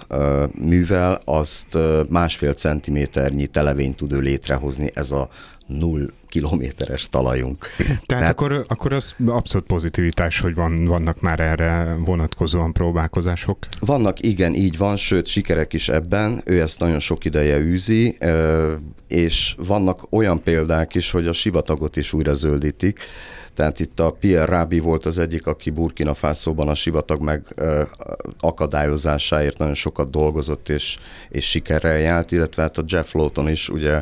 művel, azt másfél centiméternyi televényt tud ő létrehozni, ez a null kilométeres talajunk. Tehát, Tehát akkor, akkor az abszolút pozitivitás, hogy van, vannak már erre vonatkozóan próbálkozások? Vannak, igen, így van, sőt, sikerek is ebben. Ő ezt nagyon sok ideje űzi, és vannak olyan példák is, hogy a sivatagot is újra zöldítik. Tehát itt a Pierre Rábi volt az egyik, aki Burkina Faso-ban a sivatag meg akadályozásáért nagyon sokat dolgozott és, és sikerrel járt, illetve hát a Jeff Lawton is ugye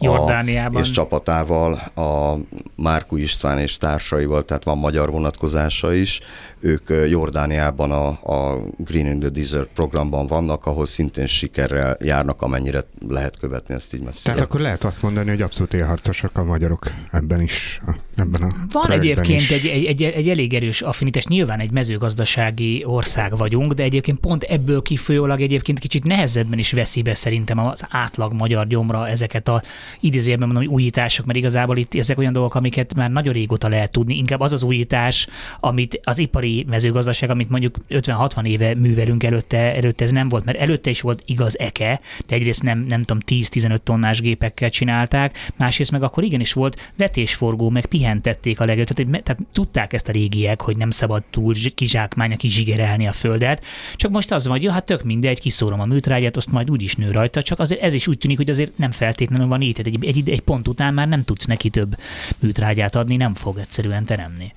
Jordániában. A, és csapatával, a Márku István és társaival, tehát van magyar vonatkozása is. Ők Jordániában a, a Green in the Desert programban vannak, ahol szintén sikerrel járnak, amennyire lehet követni ezt így messzire. Tehát akkor lehet azt mondani, hogy abszolút élharcosak a magyarok ebben is. Ebben a Van egyébként egy, egy, egy, egy elég erős affinitás. Nyilván egy mezőgazdasági ország vagyunk, de egyébként pont ebből kifolyólag egyébként kicsit nehezebben is veszi be szerintem az átlag magyar gyomra ezeket a idézőjelben mondom, hogy újítások, mert igazából itt ezek olyan dolgok, amiket már nagyon régóta lehet tudni. Inkább az az újítás, amit az ipari mezőgazdaság, amit mondjuk 50-60 éve művelünk előtte, előtte ez nem volt, mert előtte is volt igaz eke, de egyrészt nem, nem tudom, 10-15 tonnás gépekkel csinálták, másrészt meg akkor igenis volt vetésforgó, meg pihentették a legjobb. Tehát, tehát tudták ezt a régiek, hogy nem szabad túl kizsákmánya, kizsigerelni a földet. Csak most az van, hogy jó, hát tök mindegy, kiszórom a műtrágyát, azt majd úgy is nő rajta, csak azért ez is úgy tűnik, hogy azért nem feltétlenül van így. Tehát egy, egy, egy pont után már nem tudsz neki több műtrágyát adni, nem fog egyszerűen teremni.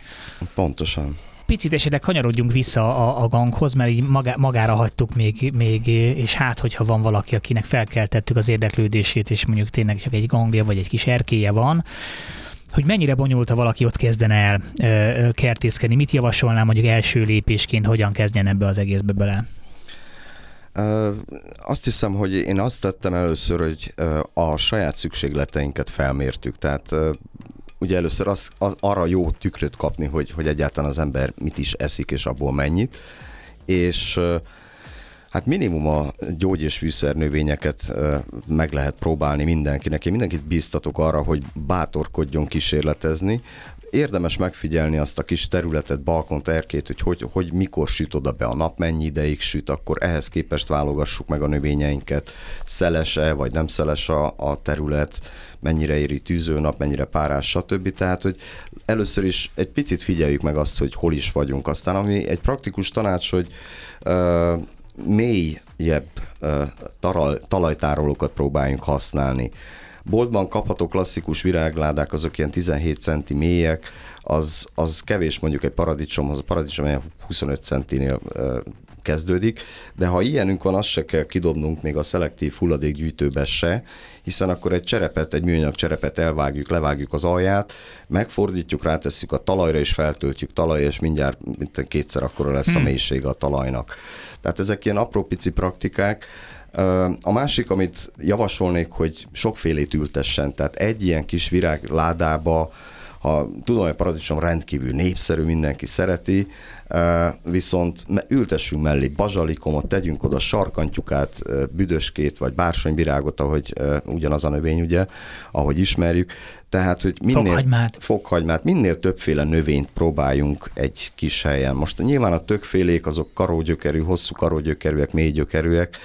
Pontosan picit esetleg kanyarodjunk vissza a, a ganghoz, mert így magá, magára hagytuk még, még, és hát, hogyha van valaki, akinek felkeltettük az érdeklődését, és mondjuk tényleg csak egy gangja vagy egy kis erkéje van, hogy mennyire bonyolult, ha valaki ott kezdene el ö, kertészkedni, mit javasolnám mondjuk első lépésként, hogyan kezdjen ebbe az egészbe bele? Azt hiszem, hogy én azt tettem először, hogy a saját szükségleteinket felmértük. Tehát ugye először az, az, arra jó tükröt kapni, hogy, hogy egyáltalán az ember mit is eszik, és abból mennyit. És Hát minimum a gyógy- és fűszernövényeket meg lehet próbálni mindenkinek. Én mindenkit bíztatok arra, hogy bátorkodjon kísérletezni. Érdemes megfigyelni azt a kis területet, balkont, erkét, hogy, hogy hogy mikor süt oda be a nap, mennyi ideig süt, akkor ehhez képest válogassuk meg a növényeinket, szeles-e vagy nem szeles a, a terület, mennyire éri tűzőnap, mennyire párás, stb. Tehát, hogy először is egy picit figyeljük meg azt, hogy hol is vagyunk. Aztán ami egy praktikus tanács, hogy mélyebb taral, talajtárolókat próbáljunk használni. Boltban kapható klasszikus virágládák, azok ilyen 17 centi mélyek, az, az kevés mondjuk egy paradicsomhoz, a paradicsom 25 centinél kezdődik, de ha ilyenünk van, azt se kell kidobnunk még a szelektív hulladékgyűjtőbe se, hiszen akkor egy cserepet, egy műanyag cserepet elvágjuk, levágjuk az alját, megfordítjuk, rátesszük a talajra, és feltöltjük talaj, és mindjárt mint kétszer akkor lesz a hmm. mélysége a talajnak. Tehát ezek ilyen apró pici praktikák, a másik, amit javasolnék, hogy sokfélét ültessen, tehát egy ilyen kis virágládába, ha tudom, hogy a paradicsom rendkívül népszerű, mindenki szereti, viszont ültessünk mellé bazsalikomot, tegyünk oda sarkantyukát, büdöskét, vagy bársonyvirágot, ahogy ugyanaz a növény, ugye, ahogy ismerjük. Tehát, hogy minél, fokhagymát. fokhagymát, minél többféle növényt próbáljunk egy kis helyen. Most nyilván a tökfélék azok karógyökerű, hosszú karógyökerűek, mélygyökerűek,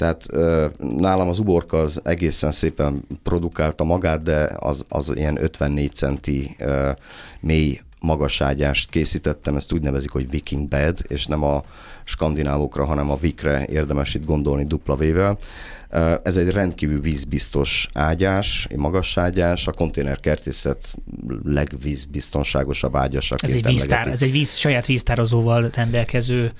tehát nálam az uborka az egészen szépen produkálta magát, de az, az ilyen 54 centi mély magaságyást készítettem, ezt úgy nevezik, hogy Viking Bed, és nem a skandinávokra, hanem a Vikre érdemes itt gondolni dupla vével. Ez egy rendkívül vízbiztos ágyás, egy magas ágyás, a konténerkertészet legvízbiztonságosabb ágyasa. Ez egy, víztár, ez egy víz, saját víztározóval rendelkező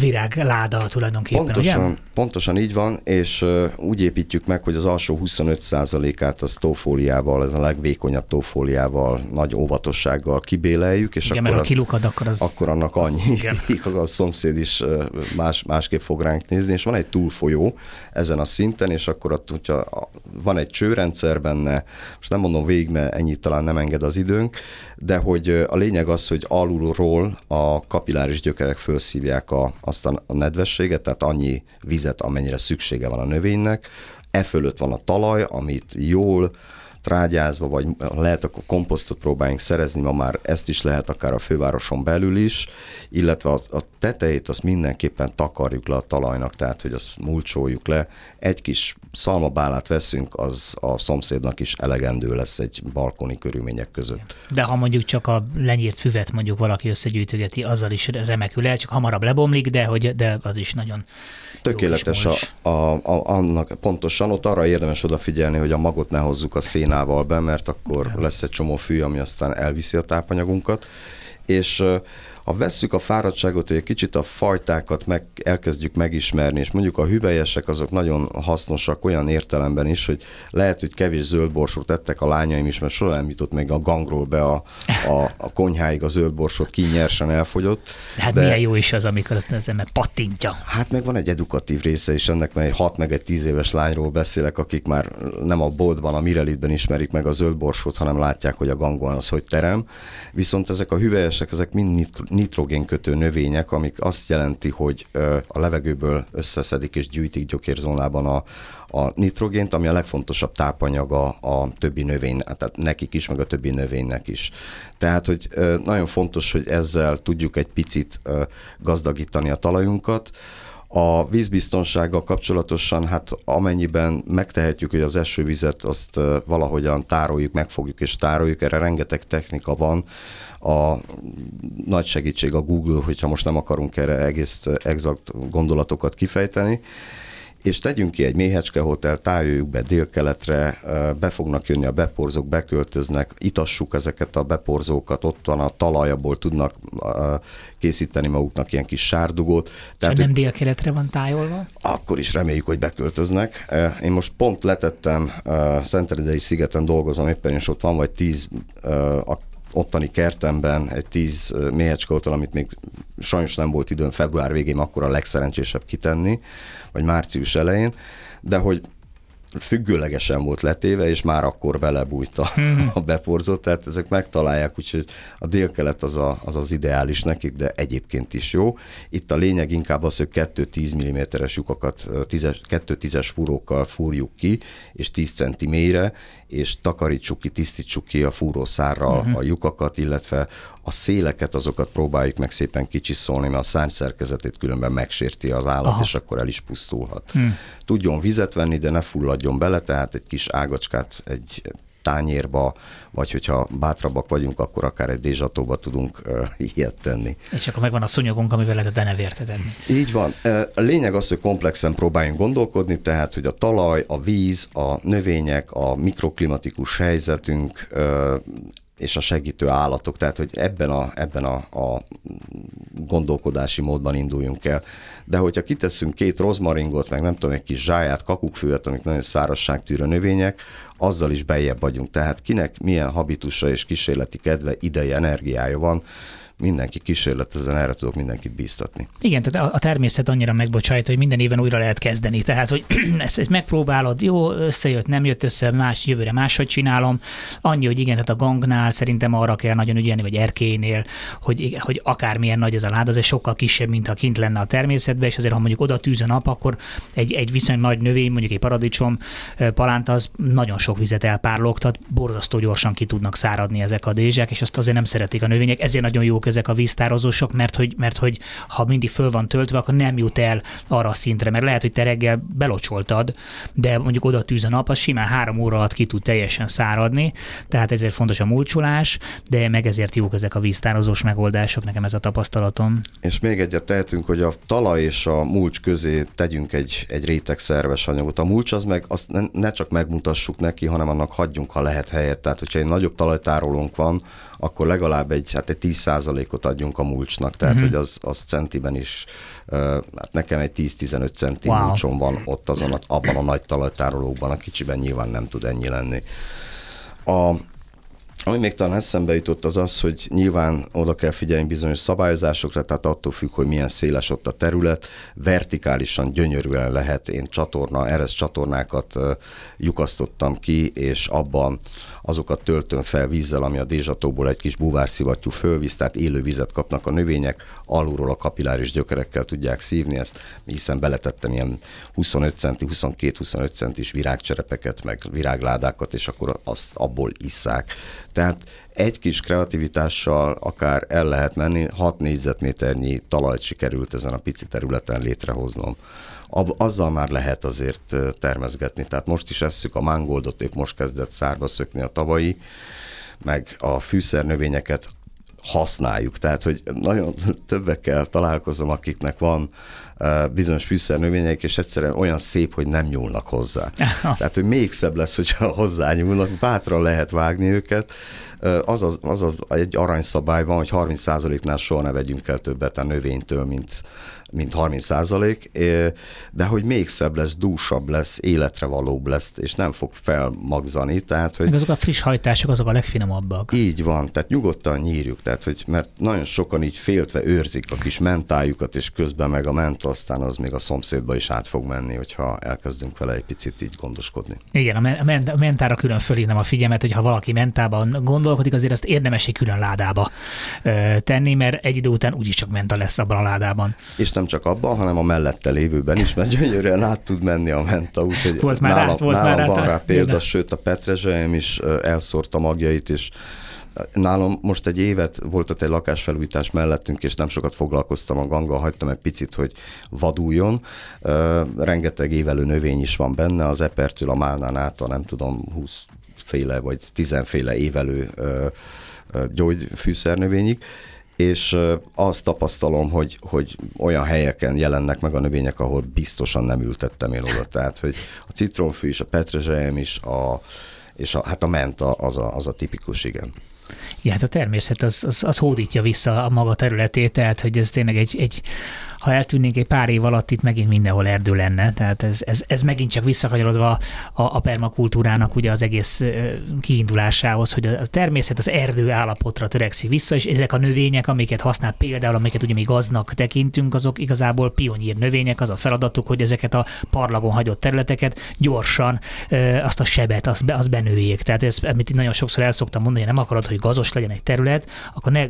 virágláda tulajdonképpen, pontosan, ugye? Pontosan így van, és úgy építjük meg, hogy az alsó 25%-át az tófóliával, ez a legvékonyabb tófóliával, nagy óvatossággal kibéleljük, és Igen, akkor, mert az, kilukad, akkor, az... akkor annak annyi, Igen. a szomszéd is más, másképp fog ránk nézni, és van egy túlfolyó ezen a szinten, és akkor ott, hogyha van egy csőrendszer benne, most nem mondom végig, mert ennyit talán nem enged az időnk, de hogy a lényeg az, hogy alulról a kapilláris gyökerek felszívják a, azt a nedvességet, tehát annyi vizet, amennyire szüksége van a növénynek, e fölött van a talaj, amit jól trágyázva, vagy lehet akkor komposztot próbáljunk szerezni, ma már ezt is lehet akár a fővároson belül is, illetve a, a tetejét azt mindenképpen takarjuk le a talajnak, tehát hogy azt mulcsoljuk le. Egy kis szalmabálát veszünk, az a szomszédnak is elegendő lesz egy balkoni körülmények között. De ha mondjuk csak a lenyírt füvet mondjuk valaki összegyűjtögeti, azzal is remekül el, csak hamarabb lebomlik, de, hogy, de az is nagyon Tökéletes a, a, a, annak pontosan, ott arra érdemes odafigyelni, hogy a magot ne hozzuk a szénával be, mert akkor lesz egy csomó fű, ami aztán elviszi a tápanyagunkat. És Ha vesszük a fáradtságot, hogy egy kicsit a fajtákat meg, elkezdjük megismerni, és mondjuk a hüvelyesek azok nagyon hasznosak olyan értelemben is, hogy lehet, hogy kevés zöldborsót tettek a lányaim is, mert soha nem jutott még a gangról be a, a, a konyháig a zöldborsót, ki nyersen elfogyott. Hát de, milyen jó is az, amikor az ember pattintja. Hát meg van egy edukatív része is ennek, mert egy 6 meg egy 10 éves lányról beszélek, akik már nem a boltban, a Mirelitben ismerik meg a zöldborsót, hanem látják, hogy a gangon az hogy terem. Viszont ezek a hüvelyesek, ezek mind nitrogénkötő növények, amik azt jelenti, hogy a levegőből összeszedik és gyűjtik gyökérzónában a, a nitrogént, ami a legfontosabb tápanyaga a többi növény, tehát nekik is, meg a többi növénynek is. Tehát, hogy nagyon fontos, hogy ezzel tudjuk egy picit gazdagítani a talajunkat. A vízbiztonsággal kapcsolatosan, hát amennyiben megtehetjük, hogy az esővizet azt valahogyan tároljuk, megfogjuk és tároljuk, erre rengeteg technika van. A nagy segítség a Google, hogyha most nem akarunk erre egész exakt gondolatokat kifejteni és tegyünk ki egy méhecske hotel, tájoljuk be délkeletre, be fognak jönni a beporzók, beköltöznek, itassuk ezeket a beporzókat, ott van a talajból tudnak készíteni maguknak ilyen kis sárdugót. Tehát, és nem délkeletre van tájolva? Akkor is reméljük, hogy beköltöznek. Én most pont letettem, Szentelidei szigeten dolgozom, éppen is ott van vagy tíz ottani kertemben egy tíz méhecskótól, amit még sajnos nem volt időm február végén akkor a legszerencsésebb kitenni, vagy március elején, de hogy függőlegesen volt letéve, és már akkor belebújt a, mhm. a beporzott, tehát ezek megtalálják, úgyhogy a délkelet az, a, az az ideális nekik, de egyébként is jó. Itt a lényeg inkább az, hogy 2-10 mm-es lyukakat 2-10-es fúrókkal fúrjuk ki, és 10 centi mélyre, és takarítsuk ki, tisztítsuk ki a fúrószárral uh-huh. a lyukakat, illetve a széleket, azokat próbáljuk meg szépen kicsiszolni, mert a szárny szerkezetét különben megsérti az állat, Aha. és akkor el is pusztulhat. Hmm. Tudjon vizet venni, de ne fulladjon bele, tehát egy kis ágacskát, egy tányérba, vagy hogyha bátrabbak vagyunk, akkor akár egy dézsatóba tudunk ilyet tenni. És akkor megvan a szúnyogunk, amivel lehet a denevértet enni. Így van. A lényeg az, hogy komplexen próbáljunk gondolkodni, tehát, hogy a talaj, a víz, a növények, a mikroklimatikus helyzetünk, és a segítő állatok, tehát hogy ebben a, ebben a, a gondolkodási módban induljunk el. De hogyha kiteszünk két rozmaringot, meg nem tudom, egy kis zsáját, kakukkfőt, amik nagyon szárazságtűrő növények, azzal is bejebb vagyunk. Tehát kinek milyen habitusa és kísérleti kedve, ideje, energiája van, mindenki kísérletezzen, erre tudok mindenkit bíztatni. Igen, tehát a természet annyira megbocsájt, hogy minden éven újra lehet kezdeni. Tehát, hogy ezt, ezt megpróbálod, jó, összejött, nem jött össze, más jövőre máshogy csinálom. Annyi, hogy igen, tehát a gangnál szerintem arra kell nagyon ügyelni, vagy erkénél, hogy, hogy akármilyen nagy ez a láda, az sokkal kisebb, mint ha kint lenne a természetben, és azért, ha mondjuk oda tűz a nap, akkor egy, egy viszonylag nagy növény, mondjuk egy paradicsom, palánta, az nagyon sok vizet elpárlogtat, borzasztó gyorsan ki tudnak száradni ezek a dézsek, és azt azért nem szeretik a növények, ezért nagyon jók ezek a víztározósok, mert hogy, mert hogy ha mindig föl van töltve, akkor nem jut el arra a szintre, mert lehet, hogy te reggel belocsoltad, de mondjuk oda tűz a nap, az simán három óra alatt ki tud teljesen száradni, tehát ezért fontos a mulcsolás, de meg ezért jók ezek a víztározós megoldások, nekem ez a tapasztalatom. És még egyet tehetünk, hogy a talaj és a mulcs közé tegyünk egy, egy réteg szerves anyagot. A mulcs az meg azt ne, ne csak megmutassuk neki, hanem annak hagyjunk, ha lehet helyet. Tehát, hogyha egy nagyobb talajtárolónk van, akkor legalább egy, hát egy 10%-ot adjunk a mulcsnak, tehát uh-huh. hogy az, az centiben is, hát nekem egy 10-15 centi wow. mulcsom van ott azon, abban a nagy talajtárolókban, a kicsiben nyilván nem tud ennyi lenni. A, ami még talán eszembe jutott az az, hogy nyilván oda kell figyelni bizonyos szabályozásokra, tehát attól függ, hogy milyen széles ott a terület, vertikálisan gyönyörűen lehet, én csatorna, eres csatornákat lyukasztottam ki, és abban azokat töltöm fel vízzel, ami a dézsatóból egy kis búvárszivattyú fölvíz, tehát élő vizet kapnak a növények, alulról a kapiláris gyökerekkel tudják szívni ezt, hiszen beletettem ilyen 25 centi, 22-25 centis virágcserepeket, meg virágládákat, és akkor azt abból isszák. Tehát egy kis kreativitással akár el lehet menni, 6 négyzetméternyi talajt sikerült ezen a pici területen létrehoznom. Azzal már lehet azért termezgetni. Tehát most is esszük a mángoldot, épp most kezdett szárba szökni a tavalyi, meg a fűszernövényeket használjuk. Tehát, hogy nagyon többekkel találkozom, akiknek van bizonyos fűszernövények, és egyszerűen olyan szép, hogy nem nyúlnak hozzá. Tehát, hogy még szebb lesz, hogyha hozzá nyúlnak, bátran lehet vágni őket, Az, az, az, az egy aranyszabály van, hogy 30%-nál soha ne vegyünk el többet a növénytől, mint mint 30 százalék, de hogy még szebb lesz, dúsabb lesz, életre valóbb lesz, és nem fog felmagzani. Tehát, hogy Meg azok a friss hajtások, azok a legfinomabbak. Így van, tehát nyugodtan nyírjuk, tehát, hogy, mert nagyon sokan így féltve őrzik a kis mentájukat, és közben meg a menta, aztán az még a szomszédba is át fog menni, hogyha elkezdünk vele egy picit így gondoskodni. Igen, a, ment, a mentára külön fölhívnám a figyelmet, hogy ha valaki mentában gondolkodik, azért azt érdemes egy külön ládába tenni, mert egy idő után úgyis csak menta lesz abban a ládában. És nem csak abban, hanem a mellette lévőben is, mert gyönyörűen át tud menni a menta, úgyhogy volt már nálam, rá, volt nálam már van rá példa, de. sőt a petrezselyem is elszórta magjait, és Nálam most egy évet volt ott egy lakásfelújítás mellettünk, és nem sokat foglalkoztam a ganga, hagytam egy picit, hogy vaduljon. Rengeteg évelő növény is van benne, az epertől a málnán át a nem tudom, 20 féle vagy 10 féle évelő gyógyfűszernövényig, és azt tapasztalom, hogy, hogy olyan helyeken jelennek meg a növények, ahol biztosan nem ültettem én oda. Tehát, hogy a citromfű is, a petrezselyem is, a, és a, hát a menta az a, az a tipikus, igen. Ja, hát a természet az, az, az hódítja vissza a maga területét, tehát hogy ez tényleg egy, egy ha eltűnnénk egy pár év alatt, itt megint mindenhol erdő lenne. Tehát ez, ez, ez megint csak visszakanyarodva a, a permakultúrának ugye az egész kiindulásához, hogy a természet az erdő állapotra törekszik vissza, és ezek a növények, amiket használ például, amiket ugye mi gaznak tekintünk, azok igazából pionír növények, az a feladatuk, hogy ezeket a parlagon hagyott területeket gyorsan azt a sebet, azt, be, azt benőjék. Tehát ez, amit nagyon sokszor el szoktam mondani, hogy nem akarod, hogy gazos legyen egy terület, akkor ne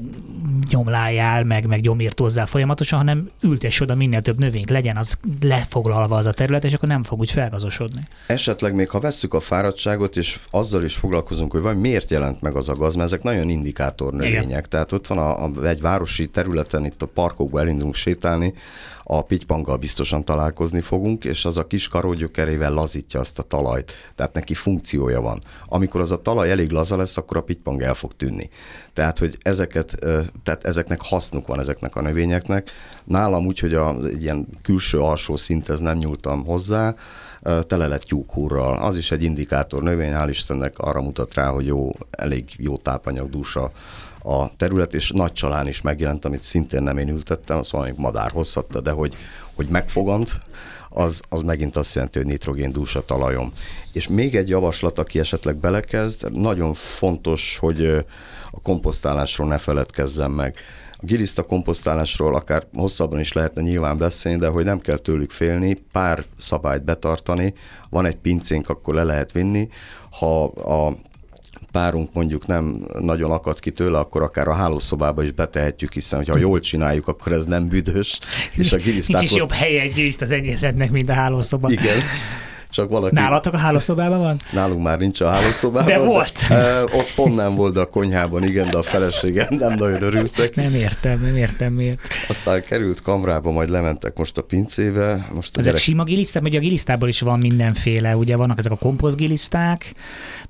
nyomláljál, meg, meg gyomírtozzál folyamatosan, hanem ül ültess oda minél több növényt legyen, az lefoglalva az a terület, és akkor nem fog úgy felgazosodni. Esetleg még ha vesszük a fáradtságot, és azzal is foglalkozunk, hogy vagy miért jelent meg az a gaz, mert ezek nagyon indikátor növények. Igen. Tehát ott van a, a, egy városi területen, itt a parkokba elindulunk sétálni, a pitypanggal biztosan találkozni fogunk, és az a kis karógyökerével lazítja azt a talajt. Tehát neki funkciója van. Amikor az a talaj elég laza lesz, akkor a pitypang el fog tűnni. Tehát, hogy ezeket, tehát ezeknek hasznuk van ezeknek a növényeknek. Nálam úgy, hogy a, ilyen külső alsó szinthez nem nyúltam hozzá, tele lett tyúkhúrral. Az is egy indikátor növény, hál' Istennek arra mutat rá, hogy jó, elég jó tápanyagdúsa a terület, és nagy csalán is megjelent, amit szintén nem én ültettem, az valami madár hozhatta, de hogy, hogy megfogant, az, az megint azt jelenti, hogy nitrogén dús a talajom. És még egy javaslat, aki esetleg belekezd, nagyon fontos, hogy a komposztálásról ne feledkezzem meg. A giliszta komposztálásról akár hosszabban is lehetne nyilván beszélni, de hogy nem kell tőlük félni, pár szabályt betartani, van egy pincénk, akkor le lehet vinni. Ha a párunk mondjuk nem nagyon akad ki tőle, akkor akár a hálószobába is betehetjük, hiszen ha jól csináljuk, akkor ez nem büdös. És a gilisztákot... Nincs is jobb helye egy gilisztát enyészetnek, mint a hálószoba. Igen. Csak valaki... Nálatok a hálószobában van? Nálunk már nincs a hálószobában. De volt. De, e, ott pont nem volt, de a konyhában igen, de a feleségem nem nagyon örültek. Nem értem, nem értem miért. Aztán került kamrába, majd lementek most a pincébe. Most a ezek gyerek... sima giliszták, ugye a gilisztából is van mindenféle, ugye vannak ezek a komposztgiliszták,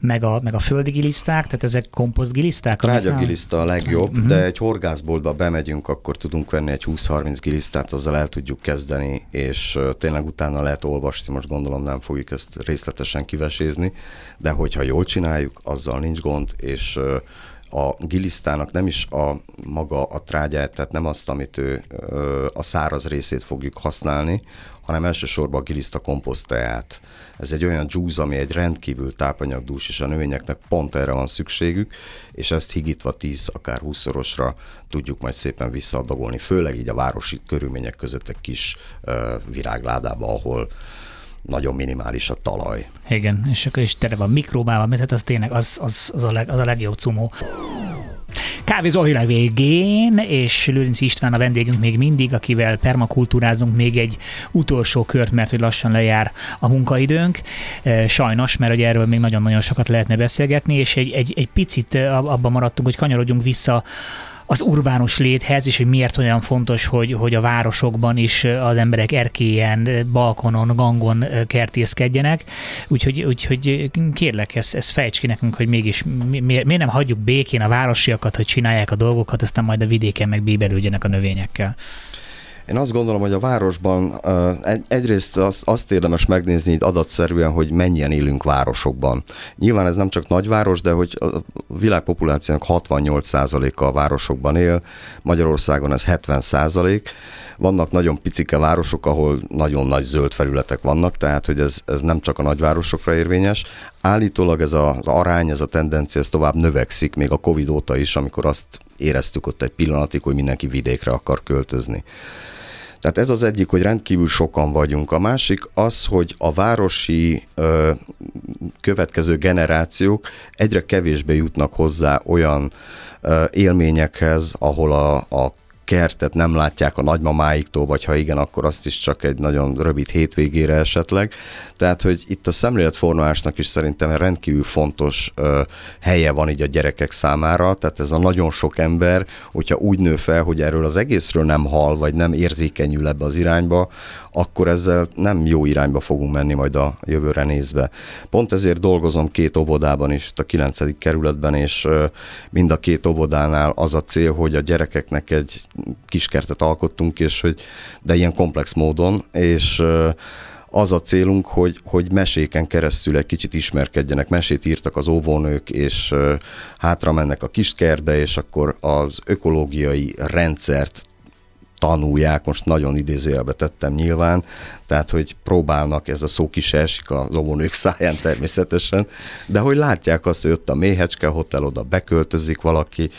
meg a, meg a földi giliszták, tehát ezek komposztgiliszták? giliszta a legjobb, uh-huh. de egy horgászboltba bemegyünk, akkor tudunk venni egy 20-30 gilisztát, azzal el tudjuk kezdeni, és tényleg utána lehet olvasni, most gondolom nem fogjuk ezt részletesen kivesézni, de hogyha jól csináljuk, azzal nincs gond, és a gilisztának nem is a maga a trágyát, tehát nem azt, amit ő a száraz részét fogjuk használni, hanem elsősorban a giliszta komposztját. Ez egy olyan juice, ami egy rendkívül tápanyagdús, és a növényeknek pont erre van szükségük, és ezt higítva 10, akár 20-szorosra tudjuk majd szépen visszaadagolni, főleg így a városi körülmények között egy kis virágládába, ahol nagyon minimális a talaj. Igen, és akkor is tere van mikróbával, mert hát az tényleg az, az, az, a, leg, az a legjobb cumó. Kávézó a végén, és Lőrinci István a vendégünk még mindig, akivel permakultúrázunk még egy utolsó kört, mert hogy lassan lejár a munkaidőnk. E, sajnos, mert hogy erről még nagyon-nagyon sokat lehetne beszélgetni, és egy, egy, egy picit abban maradtunk, hogy kanyarodjunk vissza az urbánus léthez, és hogy miért olyan fontos, hogy, hogy a városokban is az emberek erkélyen, balkonon, gangon kertészkedjenek. Úgyhogy, úgyhogy kérlek, ezt, ezt fejts ki nekünk, hogy mégis mi, miért nem hagyjuk békén a városiakat, hogy csinálják a dolgokat, aztán majd a vidéken meg bíbelődjenek a növényekkel. Én azt gondolom, hogy a városban egy, egyrészt azt, azt érdemes megnézni így adatszerűen, hogy mennyien élünk városokban. Nyilván ez nem csak nagyváros, de hogy a világpopulációnak 68%-a a városokban él, Magyarországon ez 70%. Vannak nagyon picike városok, ahol nagyon nagy zöld felületek vannak, tehát hogy ez, ez nem csak a nagyvárosokra érvényes. Állítólag ez a, az arány, ez a tendencia, ez tovább növekszik, még a Covid óta is, amikor azt éreztük ott egy pillanatig, hogy mindenki vidékre akar költözni. Tehát ez az egyik, hogy rendkívül sokan vagyunk. A másik az, hogy a városi ö, következő generációk egyre kevésbé jutnak hozzá olyan ö, élményekhez, ahol a, a kertet nem látják a nagymamáiktól, vagy ha igen, akkor azt is csak egy nagyon rövid hétvégére esetleg. Tehát, hogy itt a szemléletformálásnak is szerintem rendkívül fontos ö, helye van így a gyerekek számára, tehát ez a nagyon sok ember, hogyha úgy nő fel, hogy erről az egészről nem hal, vagy nem érzékenyül ebbe az irányba, akkor ezzel nem jó irányba fogunk menni majd a jövőre nézve. Pont ezért dolgozom két obodában is, a 9. kerületben, és mind a két obodánál az a cél, hogy a gyerekeknek egy kiskertet alkottunk, és hogy, de ilyen komplex módon, és az a célunk, hogy, hogy meséken keresztül egy kicsit ismerkedjenek. Mesét írtak az óvónők, és hátra mennek a kiskertbe, és akkor az ökológiai rendszert tanulják, most nagyon idézőjelbe tettem nyilván, tehát hogy próbálnak, ez a szó kis esik az óvónők száján természetesen, de hogy látják azt, hogy ott a Méhecske Hotel, oda beköltözik valaki,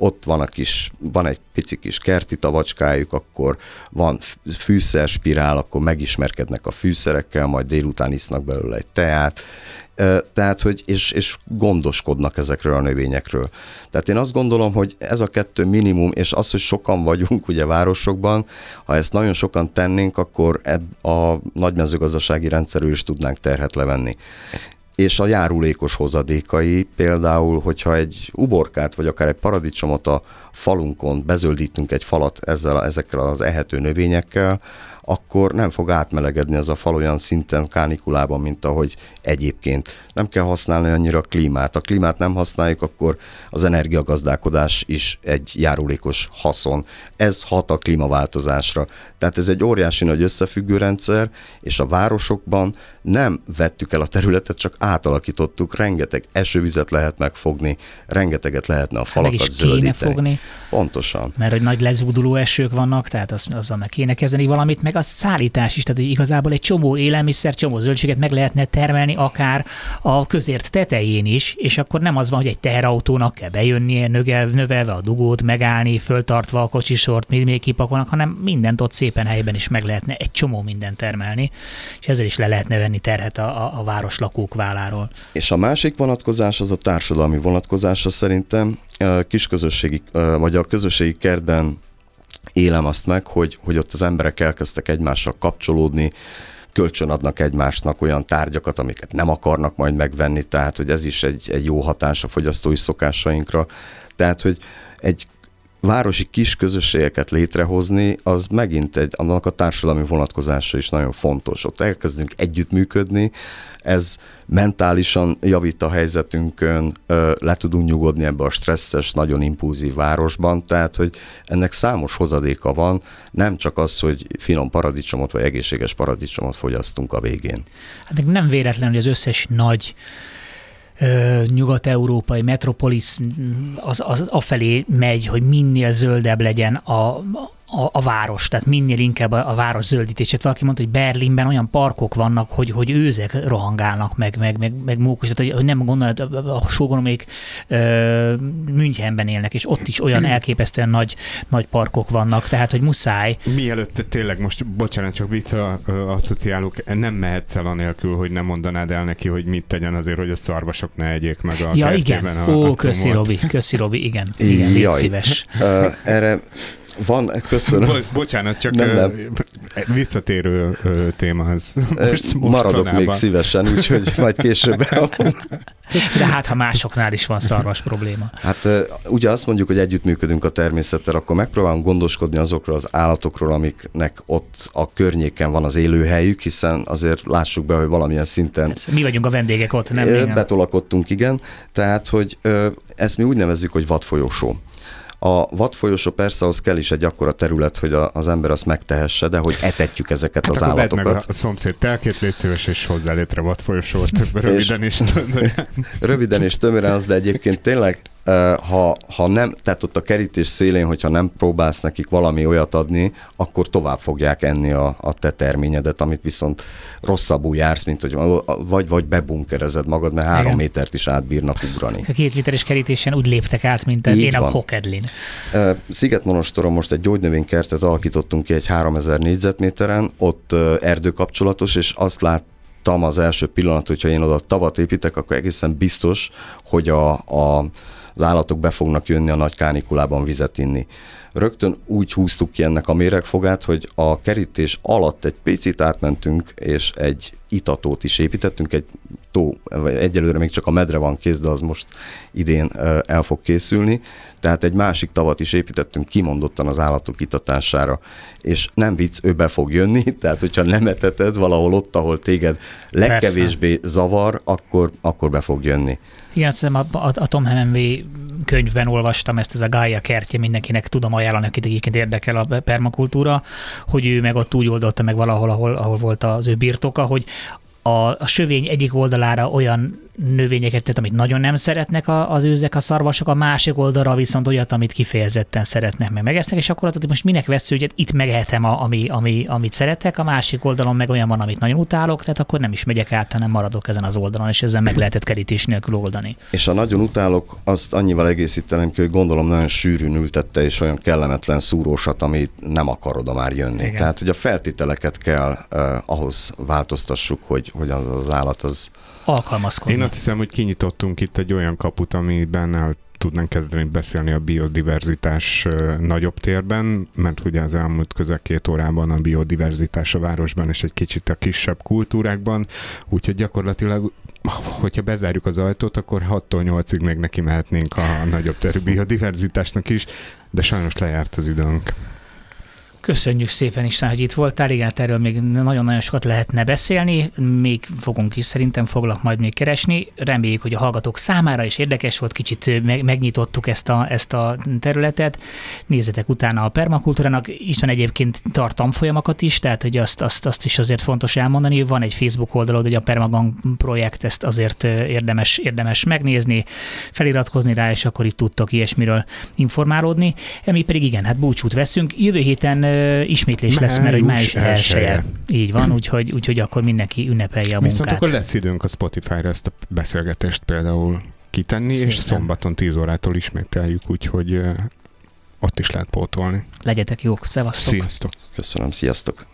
ott van, a kis, van egy pici kis kerti tavacskájuk, akkor van fűszerspirál, akkor megismerkednek a fűszerekkel, majd délután isznak belőle egy teát, tehát, hogy és, és gondoskodnak ezekről a növényekről. Tehát én azt gondolom, hogy ez a kettő minimum, és az, hogy sokan vagyunk ugye városokban, ha ezt nagyon sokan tennénk, akkor ebb a nagy mezőgazdasági rendszerről is tudnánk terhet levenni és a járulékos hozadékai, például, hogyha egy uborkát, vagy akár egy paradicsomot a falunkon bezöldítünk egy falat ezzel, ezekkel az ehető növényekkel, akkor nem fog átmelegedni az a fal olyan szinten kánikulában, mint ahogy egyébként. Nem kell használni annyira a klímát. A klímát nem használjuk, akkor az energiagazdálkodás is egy járulékos haszon. Ez hat a klímaváltozásra. Tehát ez egy óriási nagy összefüggő rendszer, és a városokban nem vettük el a területet, csak átalakítottuk, rengeteg esővizet lehet megfogni, rengeteget lehetne a falakat meg is zöldíteni. fogni. Pontosan. Mert hogy nagy lezúduló esők vannak, tehát az, azzal meg kéne kezdeni valamit, meg a szállítás is, tehát hogy igazából egy csomó élelmiszer, csomó zöldséget meg lehetne termelni akár a közért tetején is, és akkor nem az van, hogy egy teherautónak kell bejönnie, növel, növelve a dugót, megállni, föltartva a kocsisort, még, még kipakolnak, hanem mindent ott szépen helyben is meg lehetne egy csomó mindent termelni, és ezzel is le lehetne venni terhet a, a, a város lakók válláról. És a másik vonatkozás az a társadalmi vonatkozása szerintem kisközösségi, vagy a közösségi kertben élem azt meg, hogy, hogy ott az emberek elkezdtek egymással kapcsolódni, kölcsön adnak egymásnak olyan tárgyakat, amiket nem akarnak majd megvenni, tehát hogy ez is egy, egy jó hatás a fogyasztói szokásainkra. Tehát, hogy egy városi kis közösségeket létrehozni, az megint egy, annak a társadalmi vonatkozása is nagyon fontos. Ott elkezdünk együttműködni, ez mentálisan javít a helyzetünkön, le tudunk nyugodni ebbe a stresszes, nagyon impulzív városban, tehát, hogy ennek számos hozadéka van, nem csak az, hogy finom paradicsomot vagy egészséges paradicsomot fogyasztunk a végén. Hát nem véletlen, hogy az összes nagy nyugat-európai metropolis az, az afelé megy, hogy minél zöldebb legyen a, a, a város, tehát minél inkább a, a város zöldítését. Valaki mondta, hogy Berlinben olyan parkok vannak, hogy, hogy őzek rohangálnak, meg, meg, meg, meg mókus, tehát hogy nem gondolod, a sógonomék Münchenben élnek, és ott is olyan elképesztően nagy, nagy parkok vannak, tehát hogy muszáj. Mielőtt tényleg most, bocsánat, csak vissza-asszociálok, nem mehetsz el anélkül, hogy nem mondanád el neki, hogy mit tegyen azért, hogy a szarvasok ne egyék meg a Ja, igen. A, Ó, a köszi Robi, köszi Robi, igen. igen, légy szíves. Uh, erre van, köszönöm. Bo- bocsánat, csak nem, nem. visszatérő témához. Most, Maradok még szívesen, úgyhogy majd később De hát, ha másoknál is van szarvas probléma. Hát ugye azt mondjuk, hogy együttműködünk a természettel, akkor megpróbálunk gondoskodni azokról az állatokról, amiknek ott a környéken van az élőhelyük, hiszen azért lássuk be, hogy valamilyen szinten... Mi vagyunk a vendégek ott, nem? Betolakodtunk, igen. Tehát, hogy ezt mi úgy nevezzük, hogy vadfolyósó A vadfolyosó persze ahhoz kell is egy akkora terület, hogy a, az ember azt megtehesse, de hogy etetjük ezeket hát az állatokat. meg a szomszéd telkét, légy szíves, és hozzá létre vadfolyosót, röviden és tömören. Röviden és tömören az, de egyébként tényleg ha, ha nem, tehát ott a kerítés szélén, hogyha nem próbálsz nekik valami olyat adni, akkor tovább fogják enni a, a te terményedet, amit viszont rosszabbul jársz, mint hogy vagy, vagy bebunkerezed magad, mert három Igen. métert is átbírnak ugrani. A két literes kerítésen úgy léptek át, mint a, én a Hokedlin. Szigetmonostoron most egy gyógynövénykertet alakítottunk ki egy 3000 négyzetméteren, ott erdőkapcsolatos, és azt lát, az első pillanat, hogyha én oda tavat építek, akkor egészen biztos, hogy a, a az állatok be fognak jönni a nagy kánikulában vizet inni. Rögtön úgy húztuk ki ennek a méregfogát, hogy a kerítés alatt egy picit átmentünk, és egy itatót is építettünk, egy tó, vagy egyelőre még csak a medre van kész, de az most idén el fog készülni. Tehát egy másik tavat is építettünk kimondottan az állatok itatására, és nem vicc, ő be fog jönni, tehát hogyha nem eteted valahol ott, ahol téged legkevésbé Persze. zavar, akkor, akkor be fog jönni. Igen, azt a, a, a Tom Hemingway könyvben olvastam ezt, ez a Gaia kertje, mindenkinek tudom ajánlani, akit egyébként érdekel a permakultúra, hogy ő meg ott úgy oldotta meg valahol, ahol, ahol volt az ő birtoka, hogy a, a sövény egyik oldalára olyan növényeket tett, amit nagyon nem szeretnek a, az őzek, a szarvasok, a másik oldalra viszont olyat, amit kifejezetten szeretnek, meg megesznek, és akkor hogy most minek vesz, hogy itt megehetem, a, ami, ami, amit szeretek, a másik oldalon meg olyan van, amit nagyon utálok, tehát akkor nem is megyek át, hanem maradok ezen az oldalon, és ezzel meg lehetett kerítés nélkül oldani. És a nagyon utálok, azt annyival egészítenem ki, hogy gondolom nagyon sűrűn ültette, és olyan kellemetlen szúrósat, amit nem akar oda már jönni. Igen. Tehát, hogy a feltételeket kell uh, ahhoz változtassuk, hogy, hogy az, az állat az alkalmazkodni. Én azt hiszem, hogy kinyitottunk itt egy olyan kaput, amiben el tudnánk kezdeni beszélni a biodiverzitás nagyobb térben, mert ugye az elmúlt közel két órában a biodiverzitás a városban és egy kicsit a kisebb kultúrákban, úgyhogy gyakorlatilag hogyha bezárjuk az ajtót, akkor 6-tól 8-ig még neki mehetnénk a nagyobb terű biodiverzitásnak is, de sajnos lejárt az időnk. Köszönjük szépen István, hogy itt voltál. Igen, hát erről még nagyon-nagyon sokat lehetne beszélni. Még fogunk is szerintem foglak majd még keresni. Reméljük, hogy a hallgatók számára is érdekes volt. Kicsit megnyitottuk ezt a, ezt a területet. Nézzetek utána a permakultúrának. István egyébként tartamfolyamakat is, tehát hogy azt, azt, azt is azért fontos elmondani. Van egy Facebook oldalod, hogy a Permagang projekt, ezt azért érdemes, érdemes megnézni, feliratkozni rá, és akkor itt tudtok ilyesmiről informálódni. Mi pedig igen, hát búcsút veszünk. Jövő héten ismétlés lesz, mert hogy május elsője. Így van, úgyhogy, úgyhogy akkor mindenki ünnepelje a munkát. Viszont akkor lesz időnk a Spotify-ra ezt a beszélgetést például kitenni, Szépen. és szombaton 10 órától ismételjük, úgyhogy ott is lehet pótolni. Legyetek jók, szevasztok! Sziasztok! Köszönöm, sziasztok!